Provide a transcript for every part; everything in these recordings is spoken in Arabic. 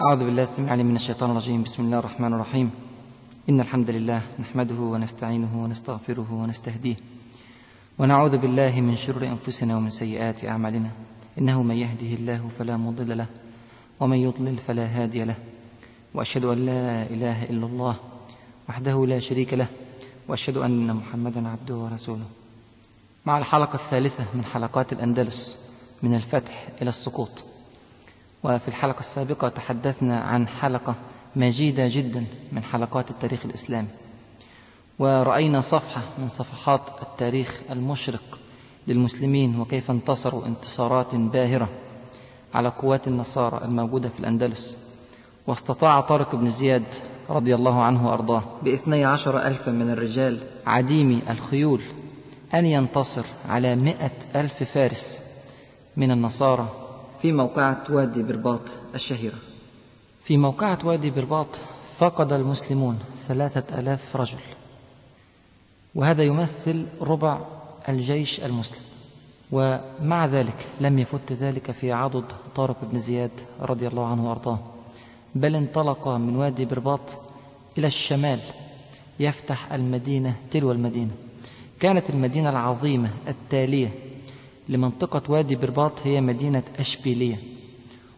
أعوذ بالله السميع العليم من الشيطان الرجيم. بسم الله الرحمن الرحيم. إن الحمد لله نحمده ونستعينه ونستغفره ونستهديه ونعوذ بالله من شرور أنفسنا ومن سيئات أعمالنا. إنه من يهده الله فلا مضل له ومن يضلل فلا هادي له. وأشهد أن لا إله إلا الله وحده لا شريك له وأشهد أن محمدا عبده ورسوله. مع الحلقة الثالثة من حلقات الأندلس من الفتح إلى السقوط. وفي الحلقة السابقة تحدثنا عن حلقة مجيدة جدا من حلقات التاريخ الإسلامي. ورأينا صفحة من صفحات التاريخ المشرق للمسلمين وكيف انتصروا انتصارات باهرة على قوات النصارى الموجودة في الأندلس. واستطاع طارق بن زياد رضي الله عنه وأرضاه بإثني عشر ألفا من الرجال عديمي الخيول أن ينتصر على مئة ألف فارس من النصارى في موقعة وادي برباط الشهيرة. في موقعة وادي برباط فقد المسلمون ثلاثة ألاف رجل وهذا يمثل ربع الجيش المسلم ومع ذلك لم يفت ذلك في عضد طارق بن زياد رضي الله عنه وأرضاه بل انطلق من وادي برباط إلى الشمال يفتح المدينة تلو المدينة. كانت المدينة العظيمة التالية لمنطقة وادي برباط هي مدينة أشبيلية.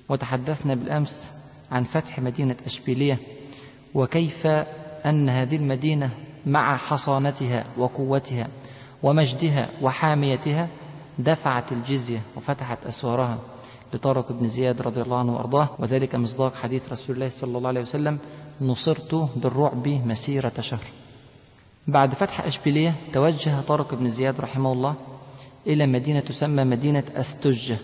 وتحدثنا بالأمس عن فتح مدينة أشبيلية وكيف أن هذه المدينة مع حصانتها وقوتها ومجدها وحاميتها دفعت الجزية وفتحت أسوارها لطارق بن زياد رضي الله عنه وأرضاه. وذلك مصداق حديث رسول الله صلى الله عليه وسلم نصرت بالرعب مسيرة شهر. بعد فتح أشبيلية توجه طارق بن زياد رحمه الله إلى مدينة تسمى مدينة أستجة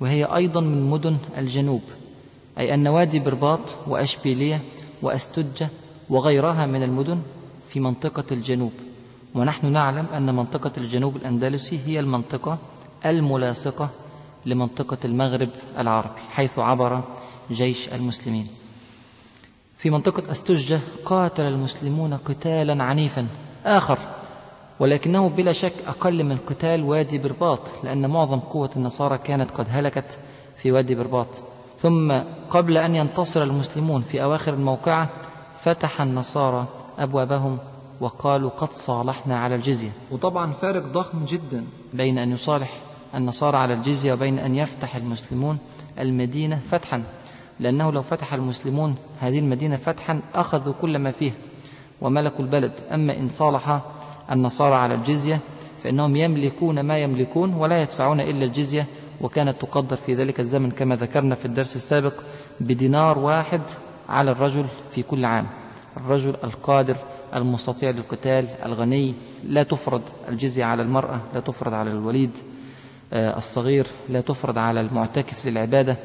وهي أيضا من مدن الجنوب أي أن وادي برباط وأشبيلية وأستجة وغيرها من المدن في منطقة الجنوب. ونحن نعلم أن منطقة الجنوب الأندلسي هي المنطقة الملاصقة لمنطقة المغرب العربي حيث عبر جيش المسلمين. في منطقة أستجة قاتل المسلمون قتالا عنيفا. آخر ولكنه بلا شك أقل من قتال وادي برباط لأن معظم قوة النصارى كانت قد هلكت في وادي برباط. ثم قبل أن ينتصر المسلمون في أواخر الموقعة فتح النصارى أبوابهم وقالوا قد صالحنا على الجزية. وطبعا فارق ضخم جدا. بين أن يصالح النصارى على الجزية وبين أن يفتح المسلمون المدينة فتحا. لأنه لو فتح المسلمون هذه المدينة فتحا أخذوا كل ما فيها وملكوا البلد. أما إن صالح النصارى على الجزية فإنهم يملكون ما يملكون ولا يدفعون إلا الجزية وكانت تقدر في ذلك الزمن كما ذكرنا في الدرس السابق بدينار واحد على الرجل في كل عام. الرجل القادر المستطيع للقتال الغني لا تفرض الجزية على المرأة لا تفرض على الوليد الصغير لا تفرض على المعتكف للعبادة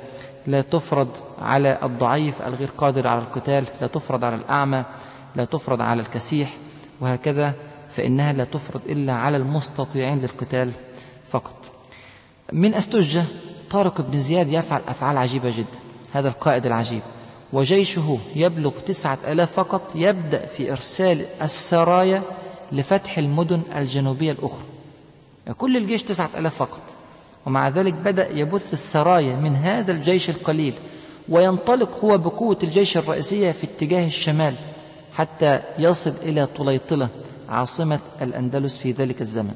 لا تفرض على الضعيف الغير قادر على القتال لا تفرض على الأعمى لا تفرض على الكسيح وهكذا فإنها لا تفرض إلا على المستطيعين للقتال فقط. من أستجة طارق بن زياد يفعل أفعال عجيبة جدا هذا القائد العجيب. وجيشه يبلغ تسعة ألاف فقط يبدأ في إرسال السرايا لفتح المدن الجنوبية الأخرى. كل الجيش تسعة ألاف فقط. ومع ذلك بدأ يبث السرايا من هذا الجيش القليل وينطلق هو بقوة الجيش الرئيسية في اتجاه الشمال حتى يصل إلى طليطلة. عاصمة الأندلس في ذلك الزمن.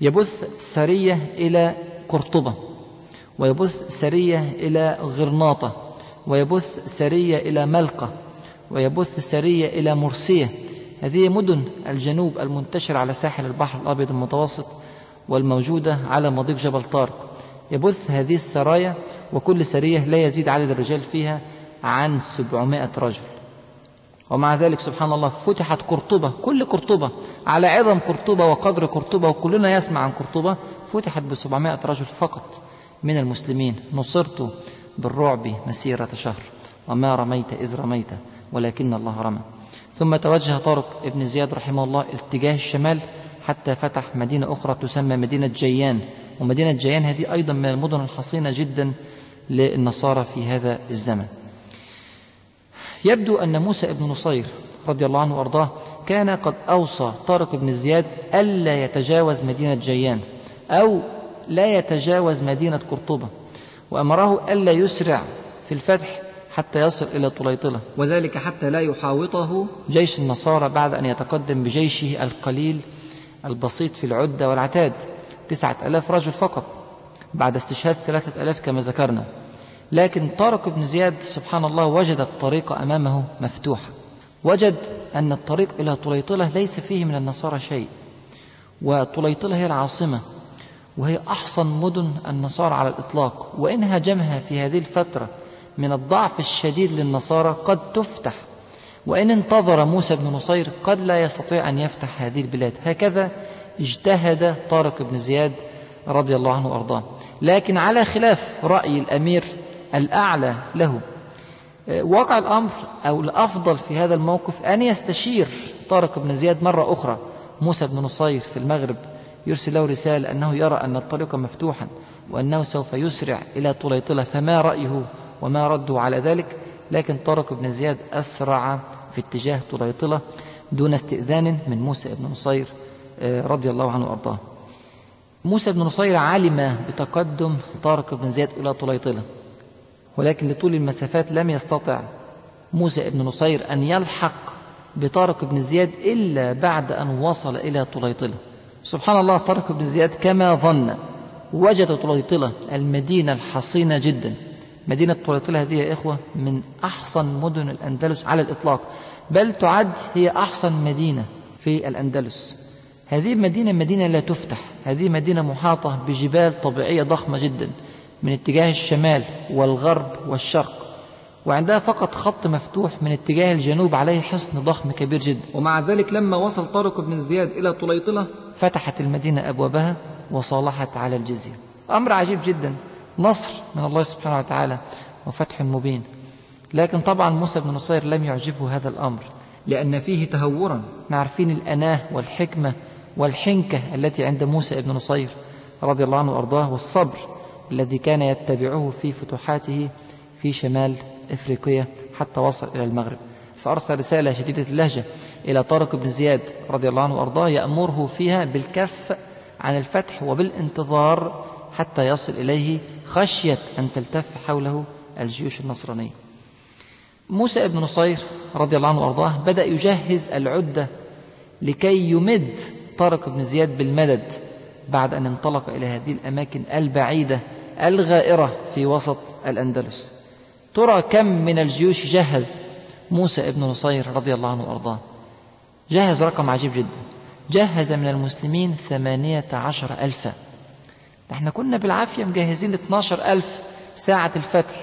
يبث سرية إلى قرطبة ويبث سرية إلى غرناطة ويبث سرية إلى ملقة ويبث سرية إلى مرسية. هذه مدن الجنوب المنتشرة على ساحل البحر الأبيض المتوسط والموجودة على مضيق جبل طارق. يبث هذه السرايا وكل سرية لا يزيد عدد الرجال فيها عن 700 رجل. ومع ذلك سبحان الله فتحت قرطبة كل قرطبة على عظم قرطبة وقدر قرطبة وكلنا يسمع عن قرطبة فتحت ب 700 رجل فقط من المسلمين. نصرت بالرعب مسيرة شهر وما رميت إذ رميت ولكن الله رمى. ثم توجه طارق ابن زياد رحمه الله اتجاه الشمال حتى فتح مدينة أخرى تسمى مدينة جيان. ومدينة جيان هذه أيضا من المدن الحصينة جدا للنصارى في هذا الزمن. يبدو أن موسى بن نصير رضي الله عنه وأرضاه كان قد أوصى طارق بن زياد ألا يتجاوز مدينة جيان أو لا يتجاوز مدينة قرطبة وأمره ألا يسرع في الفتح حتى يصل إلى طليطلة وذلك حتى لا يحاوطه جيش النصارى بعد أن يتقدم بجيشه القليل البسيط في العدة والعتاد تسعة ألاف رجل فقط بعد استشهاد ثلاثة ألاف كما ذكرنا. لكن طارق بن زياد سبحان الله وجد الطريق أمامه مفتوحة وجد أن الطريق إلى طليطلة ليس فيه من النصارى شيء وطليطلة هي العاصمة وهي أحصن مدن النصارى على الإطلاق. وإن هاجمها في هذه الفترة من الضعف الشديد للنصارى قد تفتح. وإن انتظر موسى بن نصير قد لا يستطيع أن يفتح هذه البلاد. هكذا اجتهد طارق بن زياد رضي الله عنه وأرضاه. لكن على خلاف رأي الأمير الأعلى له. واقع الأمر أو الأفضل في هذا الموقف أن يستشير طارق بن زياد مرة أخرى. موسى بن نصير في المغرب يرسل له رسالة أنه يرى أن الطريق مفتوحا وأنه سوف يسرع إلى طليطلة فما رأيه وما رده على ذلك. لكن طارق بن زياد أسرع في اتجاه طليطلة دون استئذان من موسى بن نصير رضي الله عنه وأرضاه. موسى بن نصير علم بتقدم طارق بن زياد إلى طليطلة. ولكن لطول المسافات لم يستطع موسى بن نصير أن يلحق بطارق بن زياد إلا بعد أن وصل إلى طليطلة. سبحان الله طارق بن زياد كما ظن وجد طليطلة المدينة الحصينة جدا. مدينة طليطلة هذه يا إخوة من أحسن مدن الأندلس على الإطلاق. بل تعد هي أحسن مدينة في الأندلس. هذه المدينة مدينة لا تفتح. هذه مدينة محاطة بجبال طبيعية ضخمة جدا. من اتجاه الشمال والغرب والشرق وعندها فقط خط مفتوح من اتجاه الجنوب عليه حصن ضخم كبير جدا. ومع ذلك لما وصل طارق بن زياد إلى طليطلة فتحت المدينة أبوابها وصالحت على الجزية. أمر عجيب جدا نصر من الله سبحانه وتعالى وفتح مبين. لكن طبعا موسى بن نصير لم يعجبه هذا الأمر لأن فيه تهورا. عارفين الأناة والحكمة والحنكة التي عند موسى بن نصير رضي الله عنه وأرضاه والصبر الذي كان يتبعه في فتوحاته في شمال إفريقيا حتى وصل إلى المغرب. فأرسل رسالة شديدة اللهجة إلى طارق بن زياد رضي الله عنه وأرضاه يأمره فيها بالكف عن الفتح وبالانتظار حتى يصل إليه خشية أن تلتف حوله الجيوش النصرانية. موسى بن نصير رضي الله عنه وأرضاه بدأ يجهز العدة لكي يمد طارق بن زياد بالمدد بعد أن انطلق إلى هذه الأماكن البعيدة الغائرة في وسط الأندلس. ترى كم من الجيوش جهز موسى بن نصير رضي الله عنه وأرضاه. جهز رقم عجيب جدا. جهز من المسلمين ثمانية عشر ألفا. إحنا كنا بالعافية مجهزين 12 ألف ساعة الفتح.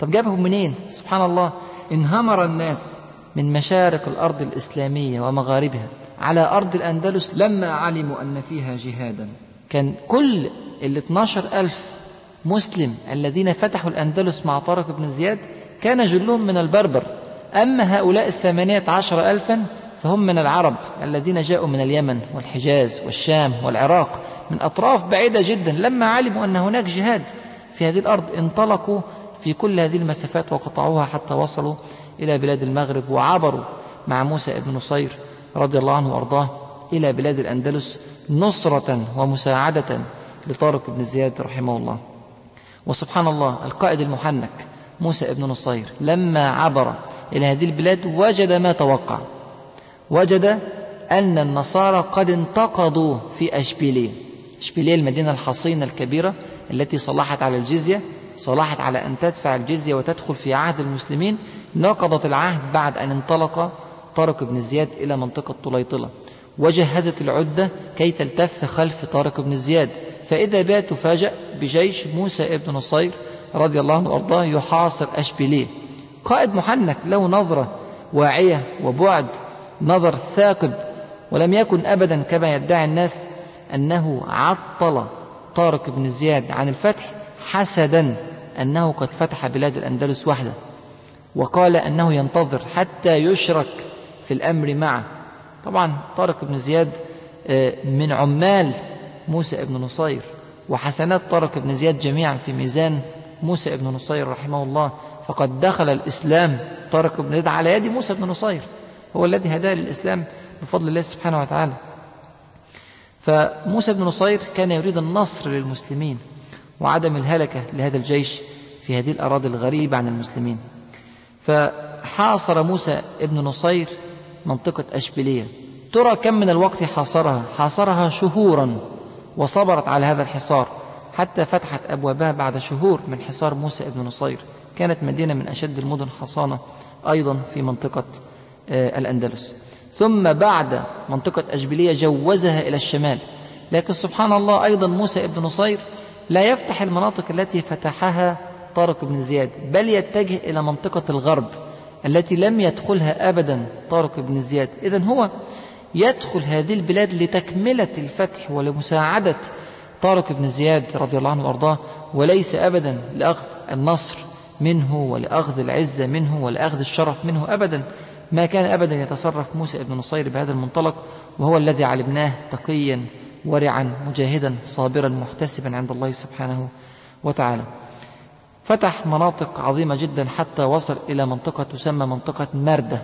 طب جابهم منين؟ سبحان الله. انهمر الناس من مشارق الأرض الإسلامية ومغاربها على أرض الأندلس لما علموا أن فيها جهادا. كان كل ال 12 ألف مسلم الذين فتحوا الأندلس مع طارق بن زياد كان جلهم من البربر. أما هؤلاء الثمانية عشر ألفا فهم من العرب الذين جاءوا من اليمن والحجاز والشام والعراق من أطراف بعيدة جدا لما علموا أن هناك جهاد في هذه الأرض. انطلقوا في كل هذه المسافات وقطعوها حتى وصلوا إلى بلاد المغرب وعبروا مع موسى بن نصير رضي الله عنه وأرضاه إلى بلاد الأندلس نصرة ومساعدة لطارق بن زياد رحمه الله. وسبحان الله القائد المحنك موسى بن نصير لما عبر إلى هذه البلاد وجد ما توقع. وجد أن النصارى قد انتقضوا في أشبيلية. أشبيلية المدينة الحصينة الكبيرة التي صلحت على الجزية صلحت على أن تدفع الجزية وتدخل في عهد المسلمين. نقضت العهد بعد أن انطلق طارق بن زياد إلى منطقة طليطلة. وجهزت العدة كي تلتف خلف طارق بن زياد. فإذا بها تفاجأ بجيش موسى بن نصير رضي الله عنه وأرضاه يحاصر أشبيلية. قائد محنك له نظرة واعية وبعد نظر ثاقب ولم يكن أبدا كما يدعي الناس أنه عطل طارق بن زياد عن الفتح حسدا أنه قد فتح بلاد الأندلس وحده. وقال أنه ينتظر حتى يشرك في الأمر معه. طبعا طارق بن زياد من عمال موسى بن نصير وحسنات طارق بن زياد جميعا في ميزان موسى بن نصير رحمه الله. فقد دخل الإسلام طارق بن زياد على يد موسى بن نصير. هو الذي هداه للإسلام بفضل الله سبحانه وتعالى. فموسى بن نصير كان يريد النصر للمسلمين وعدم الهلكة لهذا الجيش في هذه الأراضي الغريبة عن المسلمين. فحاصر موسى ابن نصير منطقة أشبيلية. ترى كم من الوقت حاصرها؟ حاصرها شهورا. وصبرت على هذا الحصار حتى فتحت أبوابها بعد شهور من حصار موسى ابن نصير. كانت مدينة من أشد المدن حصانة أيضا في منطقة الأندلس. ثم بعد منطقة أشبيلية جوزها إلى الشمال. لكن سبحان الله أيضا موسى ابن نصير لا يفتح المناطق التي فتحها طارق بن زياد بل يتجه إلى منطقة الغرب التي لم يدخلها أبدا طارق بن زياد. إذا هو يدخل هذه البلاد لتكملة الفتح ولمساعدة طارق بن زياد رضي الله عنه وأرضاه وليس أبدا لأخذ النصر منه ولأخذ العزة منه ولأخذ الشرف منه أبدا. ما كان أبدا يتصرف موسى بن نصير بهذا المنطلق وهو الذي علمناه تقيا ورعا مجاهدا صابرا محتسبا عند الله سبحانه وتعالى. فتح مناطق عظيمة جدا حتى وصل إلى منطقة تسمى منطقة مردة.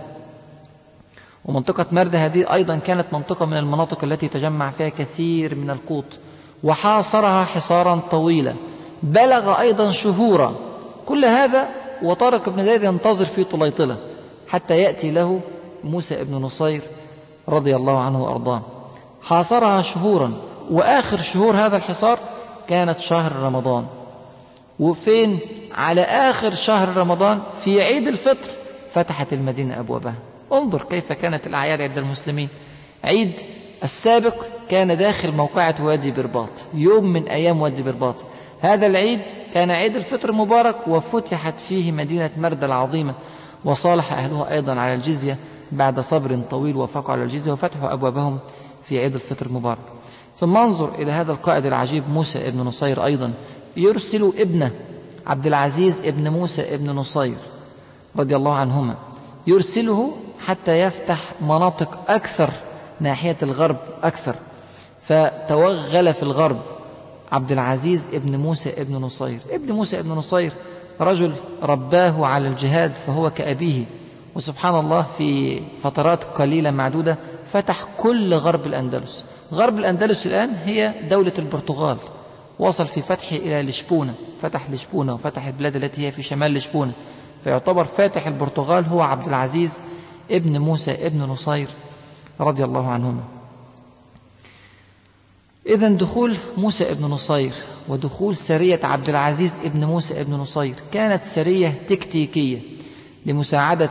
ومنطقة مردة هذه أيضا كانت منطقة من المناطق التي تجمع فيها كثير من القوت وحاصرها حصارا طويلا بلغ أيضا شهورا. كل هذا وطارق بن زيد ينتظر في طليطلة حتى يأتي له موسى بن نصير رضي الله عنه وأرضاه. حاصرها شهورا وآخر شهور هذا الحصار كانت شهر رمضان. وفين؟ على آخر شهر رمضان في عيد الفطر فتحت المدينة أبوابها. انظر كيف كانت الأعياد عند المسلمين. عيد السابق كان داخل موقعة وادي برباط يوم من أيام وادي برباط. هذا العيد كان عيد الفطر مبارك وفتحت فيه مدينة مرد العظيمة وصالح أهلها أيضا على الجزية بعد صبر طويل وافقوا على الجزية وفتحوا أبوابهم في عيد الفطر المبارك. ثم انظر إلى هذا القائد العجيب موسى ابن نصير أيضا يرسل ابنه عبد العزيز ابن موسى ابن نصير رضي الله عنهما. يرسله حتى يفتح مناطق أكثر ناحية الغرب أكثر. فتوغل في الغرب عبد العزيز ابن موسى ابن نصير. ابن موسى ابن نصير رجل رباه على الجهاد فهو كأبيه. وسبحان الله في فترات قليلة معدودة فتح كل غرب الأندلس. غرب الأندلس الآن هي دولة البرتغال. وصل في فتحه إلى لشبونة فتح لشبونة وفتح البلاد التي هي في شمال لشبونة. فيعتبر فاتح البرتغال هو عبد العزيز ابن موسى ابن نصير رضي الله عنهما. إذا دخول موسى ابن نصير ودخول سرية عبد العزيز ابن موسى ابن نصير كانت سرية تكتيكية لمساعدة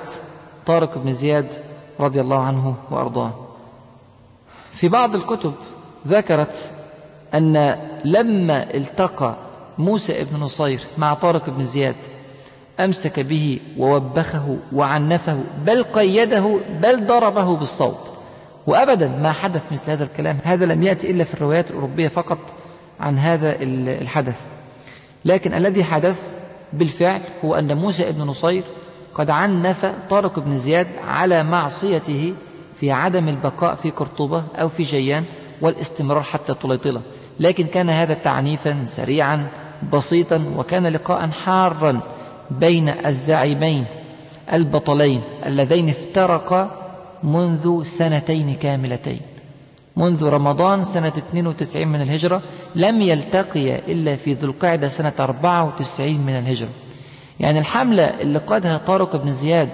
طارق بن زياد رضي الله عنه وأرضاه. في بعض الكتب ذكرت أن لما التقى موسى ابن نصير مع طارق بن زياد أمسك به ووبخه وعنفه بل قيده بل ضربه بالصوت. وأبدا ما حدث مثل هذا الكلام. هذا لم يأتي إلا في الروايات الأوروبية فقط عن هذا الحدث. لكن الذي حدث بالفعل هو أن موسى ابن نصير قد عنف طارق بن زياد على معصيته في عدم البقاء في قرطبة أو في جيان والاستمرار حتى طليطلة لكن كان هذا تعنيفا سريعا بسيطا وكان لقاء حارا. بين الزعيمين البطلين اللذين افترقا منذ سنتين كاملتين. منذ رمضان سنة 92 من الهجرة لم يلتقيا إلا في ذو القعدة سنة 94 من الهجرة. يعني الحملة اللي قادها طارق بن زياد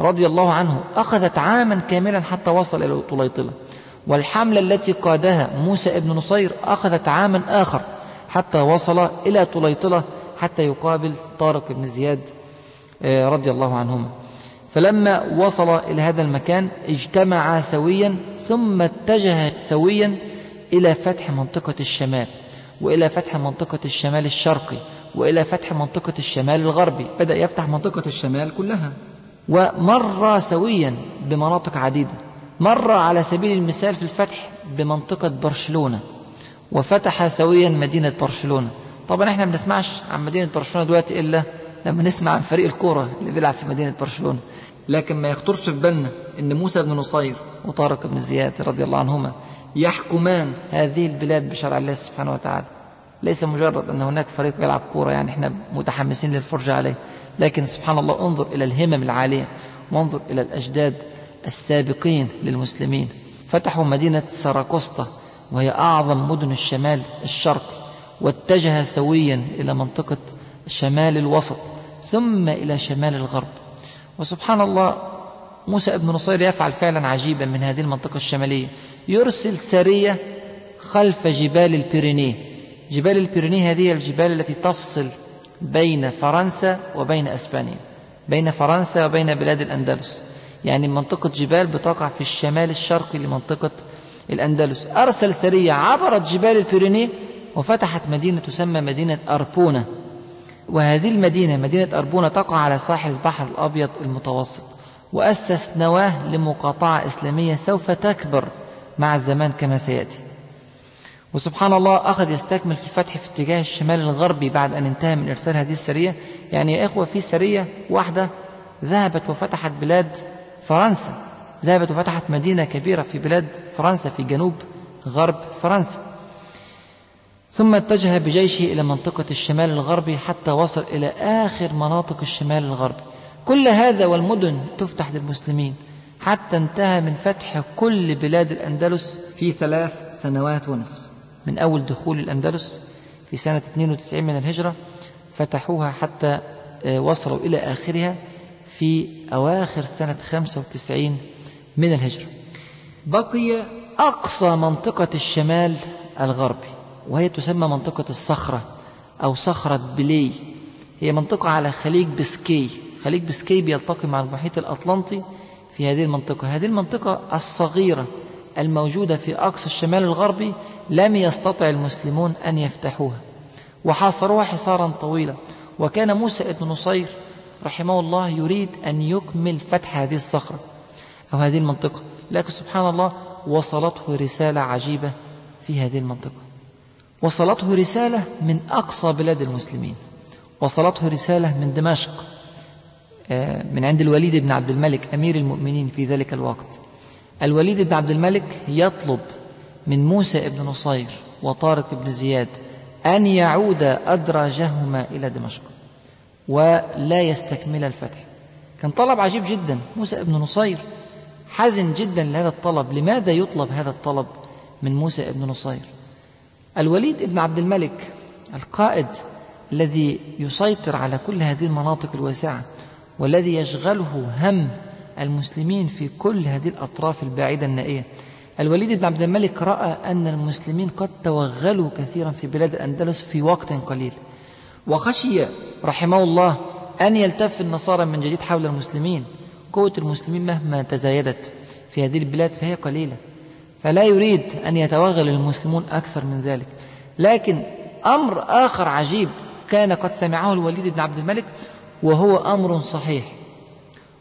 رضي الله عنه أخذت عاما كاملا حتى وصل إلى طليطلة. والحملة التي قادها موسى بن نصير أخذت عاما آخر حتى وصل إلى طليطلة حتى يقابل طارق بن زياد رضي الله عنهما. فلما وصل إلى هذا المكان اجتمعا سويا ثم اتجه سويا إلى فتح منطقة الشمال وإلى فتح منطقة الشمال الشرقي وإلى فتح منطقة الشمال الغربي. بدأ يفتح منطقة الشمال كلها. ومر سويا بمناطق عديدة. مر على سبيل المثال في الفتح بمنطقة برشلونة. وفتح سويا مدينة برشلونة. طبعا إحنا ما بنسمعش عن مدينة برشلونة دلوقتي إلا لما نسمع عن فريق الكورة اللي بيلعب في مدينة برشلونة. لكن ما يخطرش في بالنا إن موسى بن نصير وطارق بن زياد رضي الله عنهما يحكمان هذه البلاد بشرع الله سبحانه وتعالى. ليس مجرد أن هناك فريق يلعب كورة يعني إحنا متحمسين للفرجة عليه. لكن سبحان الله انظر إلى الهمم العالية وانظر إلى الأجداد السابقين للمسلمين. فتحوا مدينة ساراكوستا وهي أعظم مدن الشمال الشرقي. واتجه سويا إلى منطقة شمال الوسط ثم إلى شمال الغرب. وسبحان الله موسى ابن نصير يفعل فعلا عجيبا من هذه المنطقة الشمالية. يرسل سرية خلف جبال البيرينيه. جبال البيرينيه هذه الجبال التي تفصل بين فرنسا وبين إسبانيا بين فرنسا وبين بلاد الأندلس. يعني منطقة جبال بتقع في الشمال الشرقي لمنطقة الأندلس. أرسل سرية عبرت جبال البيرينيه وفتحت مدينة تسمى مدينة أربونة. وهذه المدينة مدينة أربونة تقع على ساحل البحر الأبيض المتوسط وأسس نواة لمقاطعة إسلامية سوف تكبر مع الزمان كما سيأتي. وسبحان الله أخذ يستكمل في الفتح في اتجاه الشمال الغربي بعد أن انتهى من إرسال هذه السرية. يعني يا إخوة في سرية واحدة ذهبت وفتحت بلاد فرنسا. ذهبت وفتحت مدينة كبيرة في بلاد فرنسا في جنوب غرب فرنسا. ثم اتجه بجيشه إلى منطقة الشمال الغربي حتى وصل إلى آخر مناطق الشمال الغربي. كل هذا والمدن تفتح للمسلمين. حتى انتهى من فتح كل بلاد الأندلس في ثلاث سنوات ونصف. من أول دخول الأندلس في سنة 92 من الهجرة فتحوها حتى وصلوا إلى آخرها في أواخر سنة 95 من الهجرة. بقي أقصى منطقة الشمال الغربي. وهي تسمى منطقة الصخرة أو صخرة بلي. هي منطقة على خليج بسكي خليج بسكي بيلتقي مع المحيط الأطلنطي في هذه المنطقة. هذه المنطقة الصغيرة الموجودة في أقصى الشمال الغربي لم يستطع المسلمون أن يفتحوها. وحاصروها حصارا طويلا وكان موسى ابن نصير رحمه الله يريد أن يكمل فتح هذه الصخرة أو هذه المنطقة. لكن سبحان الله وصلته رسالة عجيبة في هذه المنطقة. وصلته رسالة من أقصى بلاد المسلمين. وصلته رسالة من دمشق من عند الوليد بن عبد الملك أمير المؤمنين في ذلك الوقت. الوليد بن عبد الملك يطلب من موسى بن نصير وطارق بن زياد أن يعود أدراجهما إلى دمشق ولا يستكمل الفتح. كان طلب عجيب جدا. موسى بن نصير حزن جدا لهذا الطلب. لماذا يطلب هذا الطلب من موسى بن نصير؟ الوليد بن عبد الملك القائد الذي يسيطر على كل هذه المناطق الواسعة والذي يشغله هم المسلمين في كل هذه الأطراف البعيدة النائية. الوليد بن عبد الملك رأى أن المسلمين قد توغلوا كثيرا في بلاد الأندلس في وقت قليل. وخشي رحمه الله أن يلتف النصارى من جديد حول المسلمين. قوة المسلمين مهما تزايدت في هذه البلاد فهي قليلة. فلا يريد أن يتوغل المسلمون أكثر من ذلك. لكن أمر آخر عجيب كان قد سمعه الوليد بن عبد الملك وهو أمر صحيح.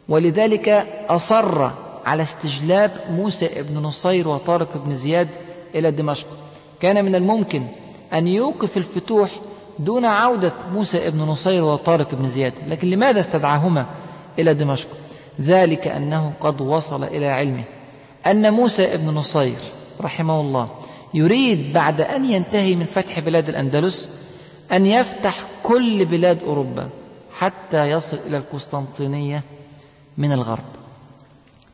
ولذلك أصر على استجلاب موسى بن نصير وطارق بن زياد إلى دمشق. كان من الممكن أن يوقف الفتوح دون عودة موسى بن نصير وطارق بن زياد. لكن لماذا استدعاهما إلى دمشق؟ ذلك أنه قد وصل إلى علمه. أن موسى بن نصير رحمه الله يريد بعد أن ينتهي من فتح بلاد الأندلس أن يفتح كل بلاد أوروبا حتى يصل إلى القسطنطينية من الغرب.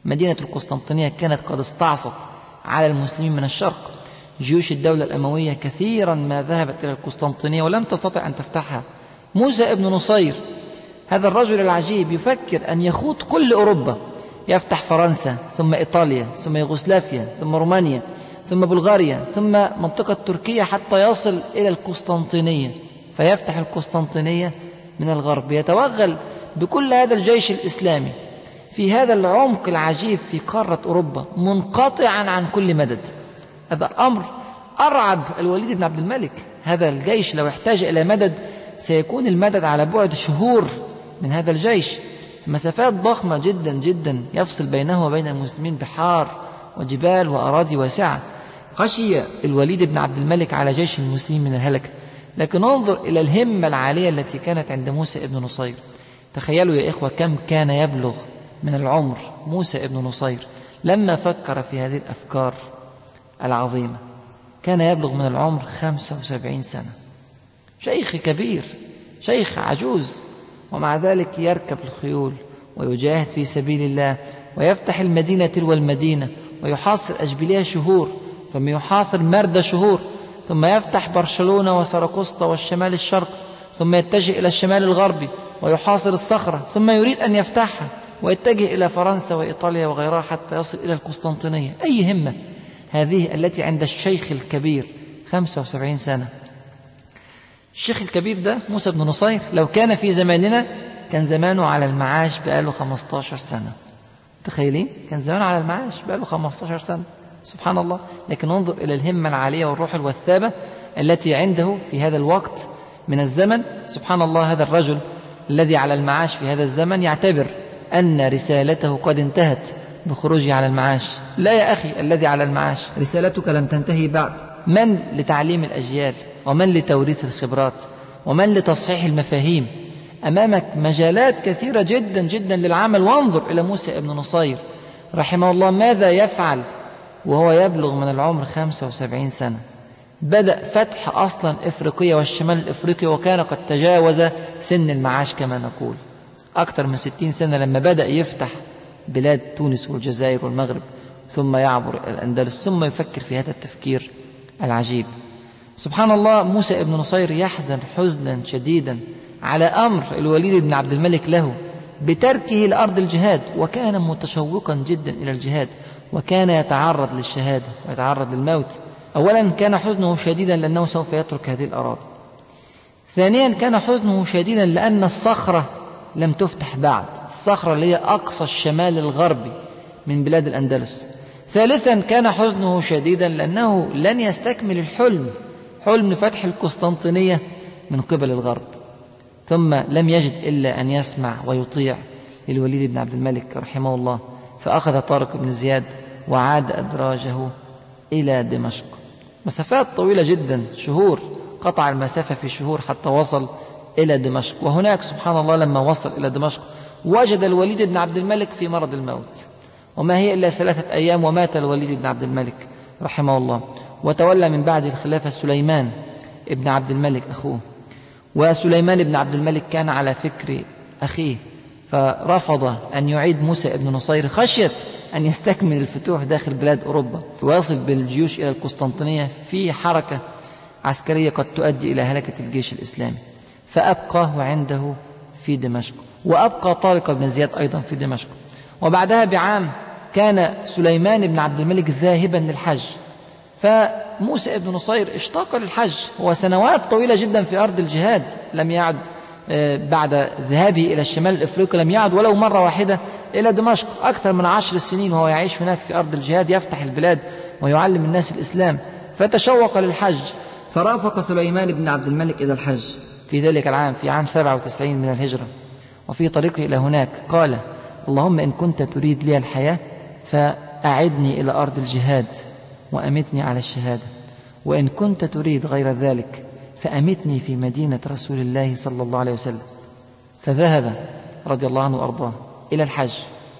مدينة القسطنطينية كانت قد استعصت على المسلمين من الشرق. جيوش الدولة الأموية كثيرا ما ذهبت إلى القسطنطينية ولم تستطع أن تفتحها. موسى ابن نصير هذا الرجل العجيب يفكر أن يخوض كل أوروبا يفتح فرنسا ثم إيطاليا ثم يوغوسلافيا ثم رومانيا ثم بلغاريا ثم منطقة تركيا حتى يصل إلى القسطنطينية. فيفتح القسطنطينية من الغرب يتوغل بكل هذا الجيش الإسلامي في هذا العمق العجيب في قارة أوروبا منقطعا عن كل مدد. هذا أمر أرعب الوليد بن عبد الملك. هذا الجيش لو احتاج إلى مدد سيكون المدد على بعد شهور من هذا الجيش. مسافات ضخمة جدا جدا يفصل بينه وبين المسلمين بحار وجبال وأراضي واسعة. خشي الوليد بن عبد الملك على جيش المسلمين من الهلكة لكن انظر إلى الهمة العالية التي كانت عند موسى بن نصير. تخيلوا يا إخوة كم كان يبلغ من العمر موسى بن نصير لما فكر في هذه الأفكار العظيمة. كان يبلغ من العمر خمسة وسبعين سنة. شيخ كبير شيخ عجوز ومع ذلك يركب الخيول ويجاهد في سبيل الله ويفتح المدينة تلو المدينة ويحاصر أشبيلية شهور ثم يحاصر مردة شهور ثم يفتح برشلونة وسراقسطة والشمال الشرق ثم يتجه إلى الشمال الغربي ويحاصر الصخرة ثم يريد أن يفتحها ويتجه إلى فرنسا وإيطاليا وغيرها حتى يصل إلى القسطنطينية. أي همة؟ هذه التي عند الشيخ الكبير 75 سنة. الشيخ الكبير ده موسى بن نصير لو كان في زماننا كان زمانه على المعاش بقاله 15 سنة. تخيلين؟ كان زمانه على المعاش بقاله 15 سنة. سبحان الله. لكن انظر إلى الهمة العالية والروح الوثابة التي عنده في هذا الوقت من الزمن. سبحان الله هذا الرجل الذي على المعاش في هذا الزمن يعتبر أن رسالته قد انتهت بخروجه على المعاش. لا يا أخي الذي على المعاش رسالتك لم تنتهي بعد. من لتعليم الأجيال؟ ومن لتوريث الخبرات ومن لتصحيح المفاهيم. أمامك مجالات كثيرة جدا جدا للعمل. وانظر إلى موسى ابن نصير رحمه الله ماذا يفعل وهو يبلغ من العمر 75 سنة. بدأ فتح أصلا إفريقيا والشمال الإفريقي وكان قد تجاوز سن المعاش كما نقول. أكثر من ستين سنة لما بدأ يفتح بلاد تونس والجزائر والمغرب ثم يعبر الأندلس ثم يفكر في هذا التفكير العجيب. سبحان الله موسى ابن نصير يحزن حزنا شديدا على أمر الوليد بن عبد الملك له بتركه لأرض الجهاد وكان متشوقا جدا إلى الجهاد وكان يتعرض للشهادة ويتعرض للموت. أولا كان حزنه شديدا لأنه سوف يترك هذه الأراضي. ثانيا كان حزنه شديدا لأن الصخرة لم تفتح بعد الصخرة اللي هي أقصى الشمال الغربي من بلاد الأندلس. ثالثا كان حزنه شديدا لأنه لن يستكمل الحلم حلم فتح القسطنطينية من قبل الغرب ثم لم يجد إلا أن يسمع ويطيع للوليد بن عبد الملك رحمه الله فأخذ طارق بن زياد وعاد أدراجه إلى دمشق. مسافات طويلة جدا شهور قطع المسافة في شهور حتى وصل إلى دمشق وهناك سبحان الله لما وصل إلى دمشق وجد الوليد بن عبد الملك في مرض الموت وما هي إلا ثلاثة أيام ومات الوليد بن عبد الملك رحمه الله. وتولى من بعد الخلافة سليمان ابن عبد الملك أخوه. وسليمان بن عبد الملك كان على فكر أخيه فرفض أن يعيد موسى بن نصير خشية أن يستكمل الفتوح داخل بلاد أوروبا. ويصل بالجيوش إلى القسطنطينية في حركة عسكرية قد تؤدي إلى هلكة الجيش الإسلامي. فأبقاه عنده في دمشق وأبقى طارق بن زياد أيضا في دمشق. وبعدها بعام كان سليمان بن عبد الملك ذاهبا للحج. فموسى بن نصير اشتاق للحج. هو سنوات طويلة جدا في أرض الجهاد لم يعد بعد ذهابه إلى الشمال الإفريقي لم يعد ولو مرة واحدة إلى دمشق. أكثر من عشر سنين وهو يعيش هناك في أرض الجهاد يفتح البلاد ويعلم الناس الإسلام. فتشوق للحج. فرافق سليمان بن عبد الملك إلى الحج. في ذلك العام في عام 97 من الهجرة. وفي طريقه إلى هناك قال اللهم إن كنت تريد لي الحياة فأعدني إلى أرض الجهاد. وأمتني على الشهادة. وإن كنت تريد غير ذلك فأمتني في مدينة رسول الله صلى الله عليه وسلم. فذهب رضي الله عنه وأرضاه إلى الحج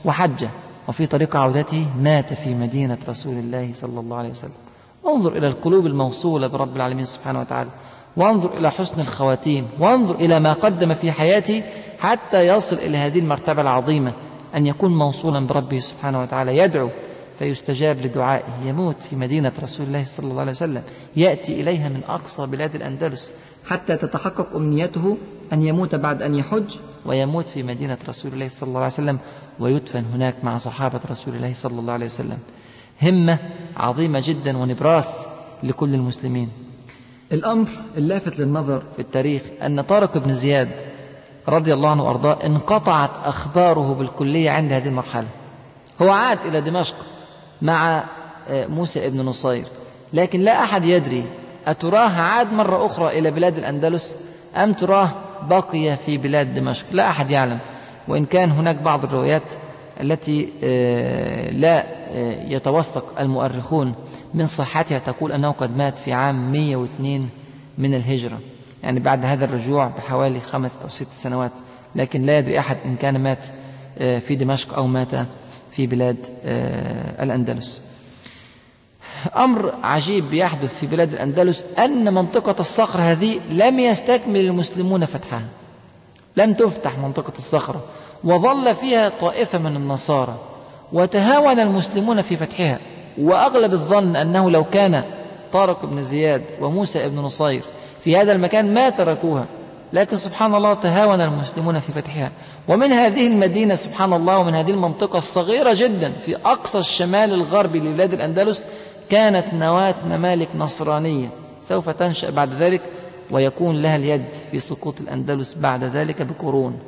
وحج وفي طريق عودته مات في مدينة رسول الله صلى الله عليه وسلم. انظر إلى القلوب الموصولة برب العالمين سبحانه وتعالى. وانظر إلى حسن الخواتيم. وانظر إلى ما قدم في حياته حتى يصل إلى هذه المرتبة العظيمة أن يكون موصولا بربه سبحانه وتعالى يدعو فيستجاب لدعائه. يموت في مدينة رسول الله صلى الله عليه وسلم. يأتي إليها من أقصى بلاد الأندلس. حتى تتحقق أمنيته أن يموت بعد أن يحج. ويموت في مدينة رسول الله صلى الله عليه وسلم. ويدفن هناك مع صحابة رسول الله صلى الله عليه وسلم. همة عظيمة جدا ونبراس لكل المسلمين. الأمر اللافت للنظر في التاريخ أن طارق بن زياد رضي الله عنه وأرضاه انقطعت أخباره بالكلية عند هذه المرحلة. هو عاد إلى دمشق. مع موسى ابن نصير. لكن لا أحد يدري أتراه عاد مرة أخرى إلى بلاد الأندلس؟ أم تراه بقي في بلاد دمشق؟ لا أحد يعلم. وإن كان هناك بعض الروايات التي لا يتوثق المؤرخون من صحتها تقول أنه قد مات في عام 102 من الهجرة. يعني بعد هذا الرجوع بحوالي خمس أو ست سنوات. لكن لا يدري أحد إن كان مات في دمشق أو مات في بلاد الأندلس. أمر عجيب يحدث في بلاد الأندلس أن منطقة الصخر هذه لم يستكمل المسلمون فتحها. لم تفتح منطقة الصخرة وظل فيها طائفة من النصارى وتهاون المسلمون في فتحها. وأغلب الظن أنه لو كان طارق بن زياد وموسى بن نصير في هذا المكان ما تركوها. لكن سبحان الله تهاون المسلمون في فتحها. ومن هذه المدينة سبحان الله ومن هذه المنطقة الصغيرة جدا في أقصى الشمال الغربي لبلاد الأندلس كانت نواة ممالك نصرانية. سوف تنشأ بعد ذلك ويكون لها اليد في سقوط الأندلس بعد ذلك بقرون.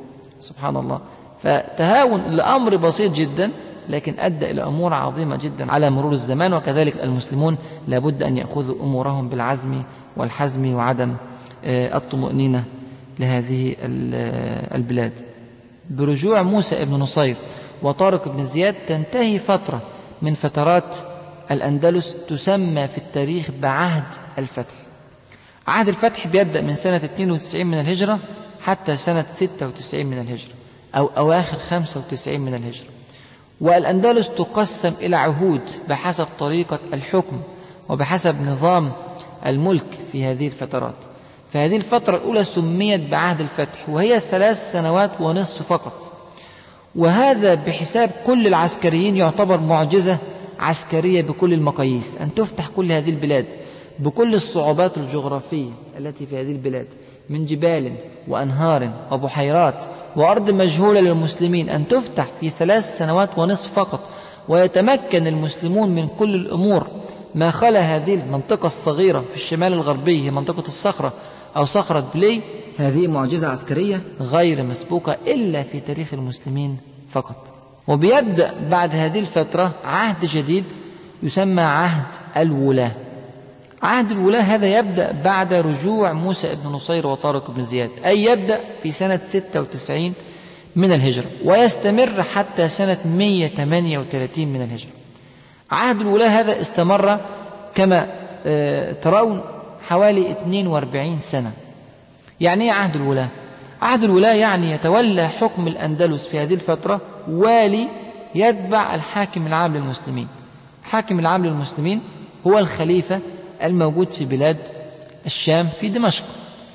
سبحان الله. فتهاون لأمر بسيط جدا لكن أدى إلى أمور عظيمة جدا على مرور الزمان وكذلك المسلمون لابد أن يأخذوا أمورهم بالعزم والحزم وعدم آه، الطمأنينة. لهذه البلاد. برجوع موسى ابن نصير وطارق بن زياد تنتهي فترة من فترات الأندلس تسمى في التاريخ بعهد الفتح. عهد الفتح بيبدأ من سنة 92 من الهجرة حتى سنة 96 من الهجرة أو أواخر 95 من الهجرة. والأندلس تقسم إلى عهود بحسب طريقة الحكم وبحسب نظام الملك في هذه الفترات. فهذه الفترة الأولى سميت بعهد الفتح وهي ثلاث سنوات ونصف فقط. وهذا بحساب كل العسكريين يعتبر معجزة عسكرية بكل المقاييس أن تفتح كل هذه البلاد بكل الصعوبات الجغرافية التي في هذه البلاد من جبال وأنهار وبحيرات وأرض مجهولة للمسلمين أن تفتح في ثلاث سنوات ونصف فقط. ويتمكن المسلمون من كل الأمور ما خلا هذه المنطقة الصغيرة في الشمال الغربي منطقة الصخرة أو صخرة بلي هذه معجزة عسكرية غير مسبوقة إلا في تاريخ المسلمين فقط. وبيبدأ بعد هذه الفترة عهد جديد يسمى عهد الولاة. عهد الولاة هذا يبدأ بعد رجوع موسى بن نصير وطارق بن زياد أي يبدأ في سنة 96 من الهجرة ويستمر حتى سنة 138 من الهجرة. عهد الولاة هذا استمر كما آه، ترون حوالي 42 سنة. يعني إيه عهد الولاة؟ عهد الولاة يعني يتولى حكم الأندلس في هذه الفترة والي يتبع الحاكم العام للمسلمين. الحاكم العام للمسلمين هو الخليفة الموجود في بلاد الشام في دمشق.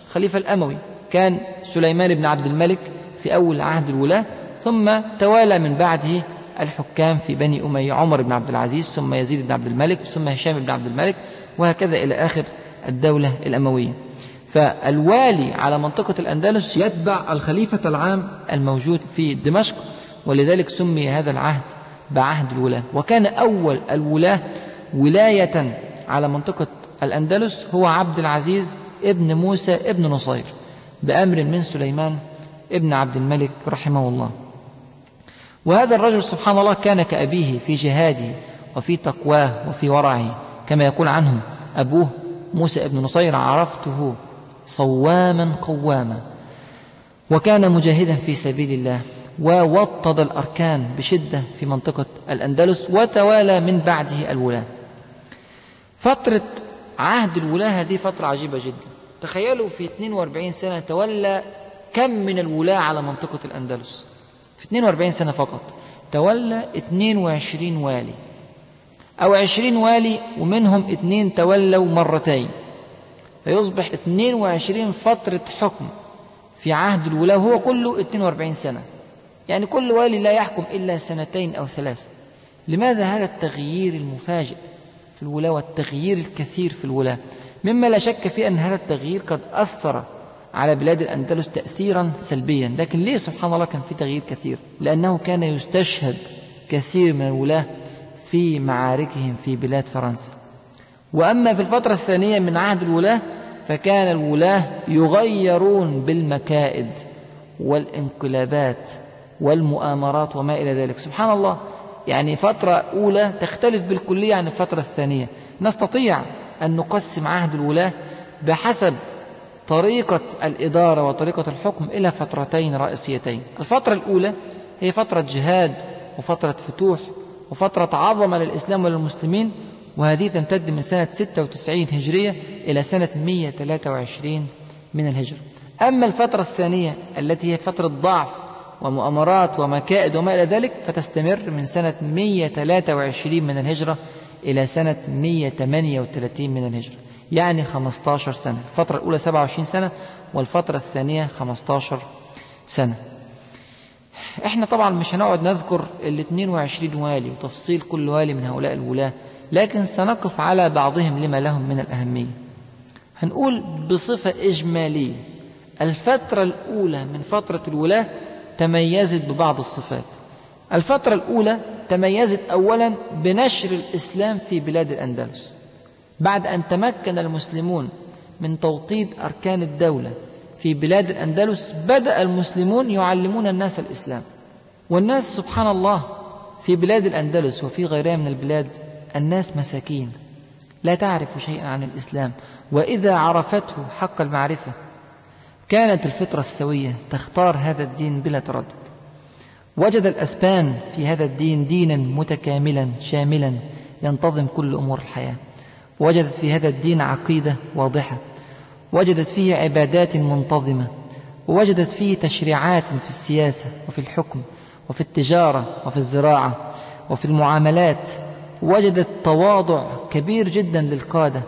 الخليفة الأموي كان سليمان بن عبد الملك في أول عهد الولاة ثم توالى من بعده الحكام في بني أمية عمر بن عبد العزيز ثم يزيد بن عبد الملك ثم هشام بن عبد الملك وهكذا إلى آخر الدولة الأموية. فالوالي على منطقة الأندلس يتبع الخليفة العام الموجود في دمشق ولذلك سمي هذا العهد بعهد الولاة. وكان أول الولاة ولاية على منطقة الأندلس هو عبد العزيز ابن موسى ابن نصير بأمر من سليمان ابن عبد الملك رحمه الله. وهذا الرجل سبحان الله كان كأبيه في جهاده وفي تقواه وفي ورعه كما يقول عنه أبوه موسى ابن نصير عرفته صواما قواما وكان مجاهدا في سبيل الله ووطد الأركان بشدة في منطقة الأندلس وتوالى من بعده الولاة. فترة عهد الولاة هذه فترة عجيبة جدا. تخيلوا في 42 سنة تولى كم من الولاة على منطقة الأندلس؟ في 42 سنة فقط. تولى 22 والي. أو 20 والي ومنهم اثنين تولوا مرتين. فيصبح 22 فترة حكم في عهد الولاة وهو كله 42 سنة. يعني كل والي لا يحكم إلا سنتين أو ثلاث. لماذا هذا التغيير المفاجئ في الولاة والتغيير الكثير في الولاة؟ مما لا شك في أن هذا التغيير قد أثر على بلاد الأندلس تأثيرا سلبيا. لكن ليه سبحان الله كان في تغيير كثير؟ لأنه كان يستشهد كثير من الولاة في معاركهم في بلاد فرنسا. وأما في الفترة الثانية من عهد الولاة فكان الولاة يغيرون بالمكائد والانقلابات والمؤامرات وما إلى ذلك. سبحان الله يعني فترة أولى تختلف بالكلية عن الفترة الثانية. نستطيع أن نقسم عهد الولاة بحسب طريقة الإدارة وطريقة الحكم إلى فترتين رئيسيتين. الفترة الأولى هي فترة جهاد وفترة فتوح وفترة عظمة للإسلام وللمسلمين وهذه تمتد من سنة 96 هجرية إلى سنة 123 من الهجرة. أما الفترة الثانية التي هي فترة ضعف ومؤامرات ومكائد وما إلى ذلك فتستمر من سنة 123 من الهجرة إلى سنة 138 من الهجرة. يعني 15 سنة. الفترة الأولى 27 سنة والفترة الثانية 15 سنة. إحنا طبعا مش هنقعد نذكر ال 22 والي وتفصيل كل والي من هؤلاء الولاة لكن سنقف على بعضهم لما لهم من الأهمية. هنقول بصفة إجمالية الفترة الأولى من فترة الولاة تميزت ببعض الصفات. الفترة الأولى تميزت أولا بنشر الإسلام في بلاد الأندلس. بعد أن تمكن المسلمون من توطيد أركان الدولة في بلاد الأندلس بدأ المسلمون يعلمون الناس الإسلام. والناس سبحان الله في بلاد الأندلس وفي غيرها من البلاد الناس مساكين. لا تعرف شيئا عن الإسلام. وإذا عرفته حق المعرفة كانت الفطرة السوية تختار هذا الدين بلا تردد. وجد الأسبان في هذا الدين دينا متكاملا شاملا ينتظم كل أمور الحياة. وجدت في هذا الدين عقيدة واضحة. وجدت فيه عبادات منتظمة ووجدت فيه تشريعات في السياسة وفي الحكم وفي التجارة وفي الزراعة وفي المعاملات. وجدت تواضع كبير جدا للقادة.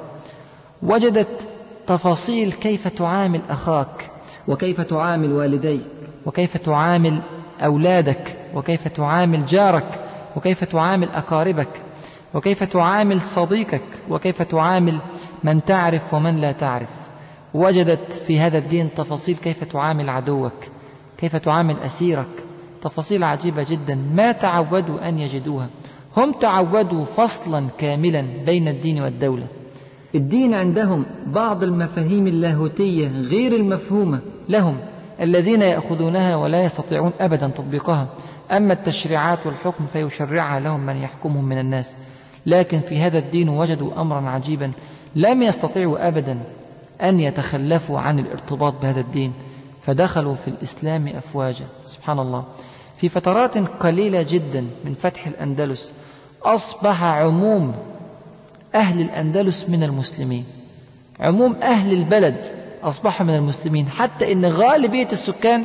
وجدت تفاصيل كيف تعامل أخاك. وكيف تعامل والديك. وكيف تعامل أولادك. وكيف تعامل جارك. وكيف تعامل أقاربك. وكيف تعامل صديقك. وكيف تعامل من تعرف ومن لا تعرف. وجدت في هذا الدين تفاصيل كيف تعامل عدوك كيف تعامل أسيرك. تفاصيل عجيبة جدا. ما تعودوا أن يجدوها. هم تعودوا فصلا كاملا بين الدين والدولة. الدين عندهم بعض المفاهيم اللاهوتية غير المفهومة لهم. الذين يأخذونها ولا يستطيعون أبدا تطبيقها. أما التشريعات والحكم فيشرعها لهم من يحكمهم من الناس. لكن في هذا الدين وجدوا أمرا عجيبا. لم يستطيعوا أبدا أن يتخلفوا عن الارتباط بهذا الدين فدخلوا في الإسلام أفواجا. سبحان الله. في فترات قليلة جدا من فتح الأندلس أصبح عموم أهل الأندلس من المسلمين. عموم أهل البلد أصبحوا من المسلمين حتى إن غالبية السكان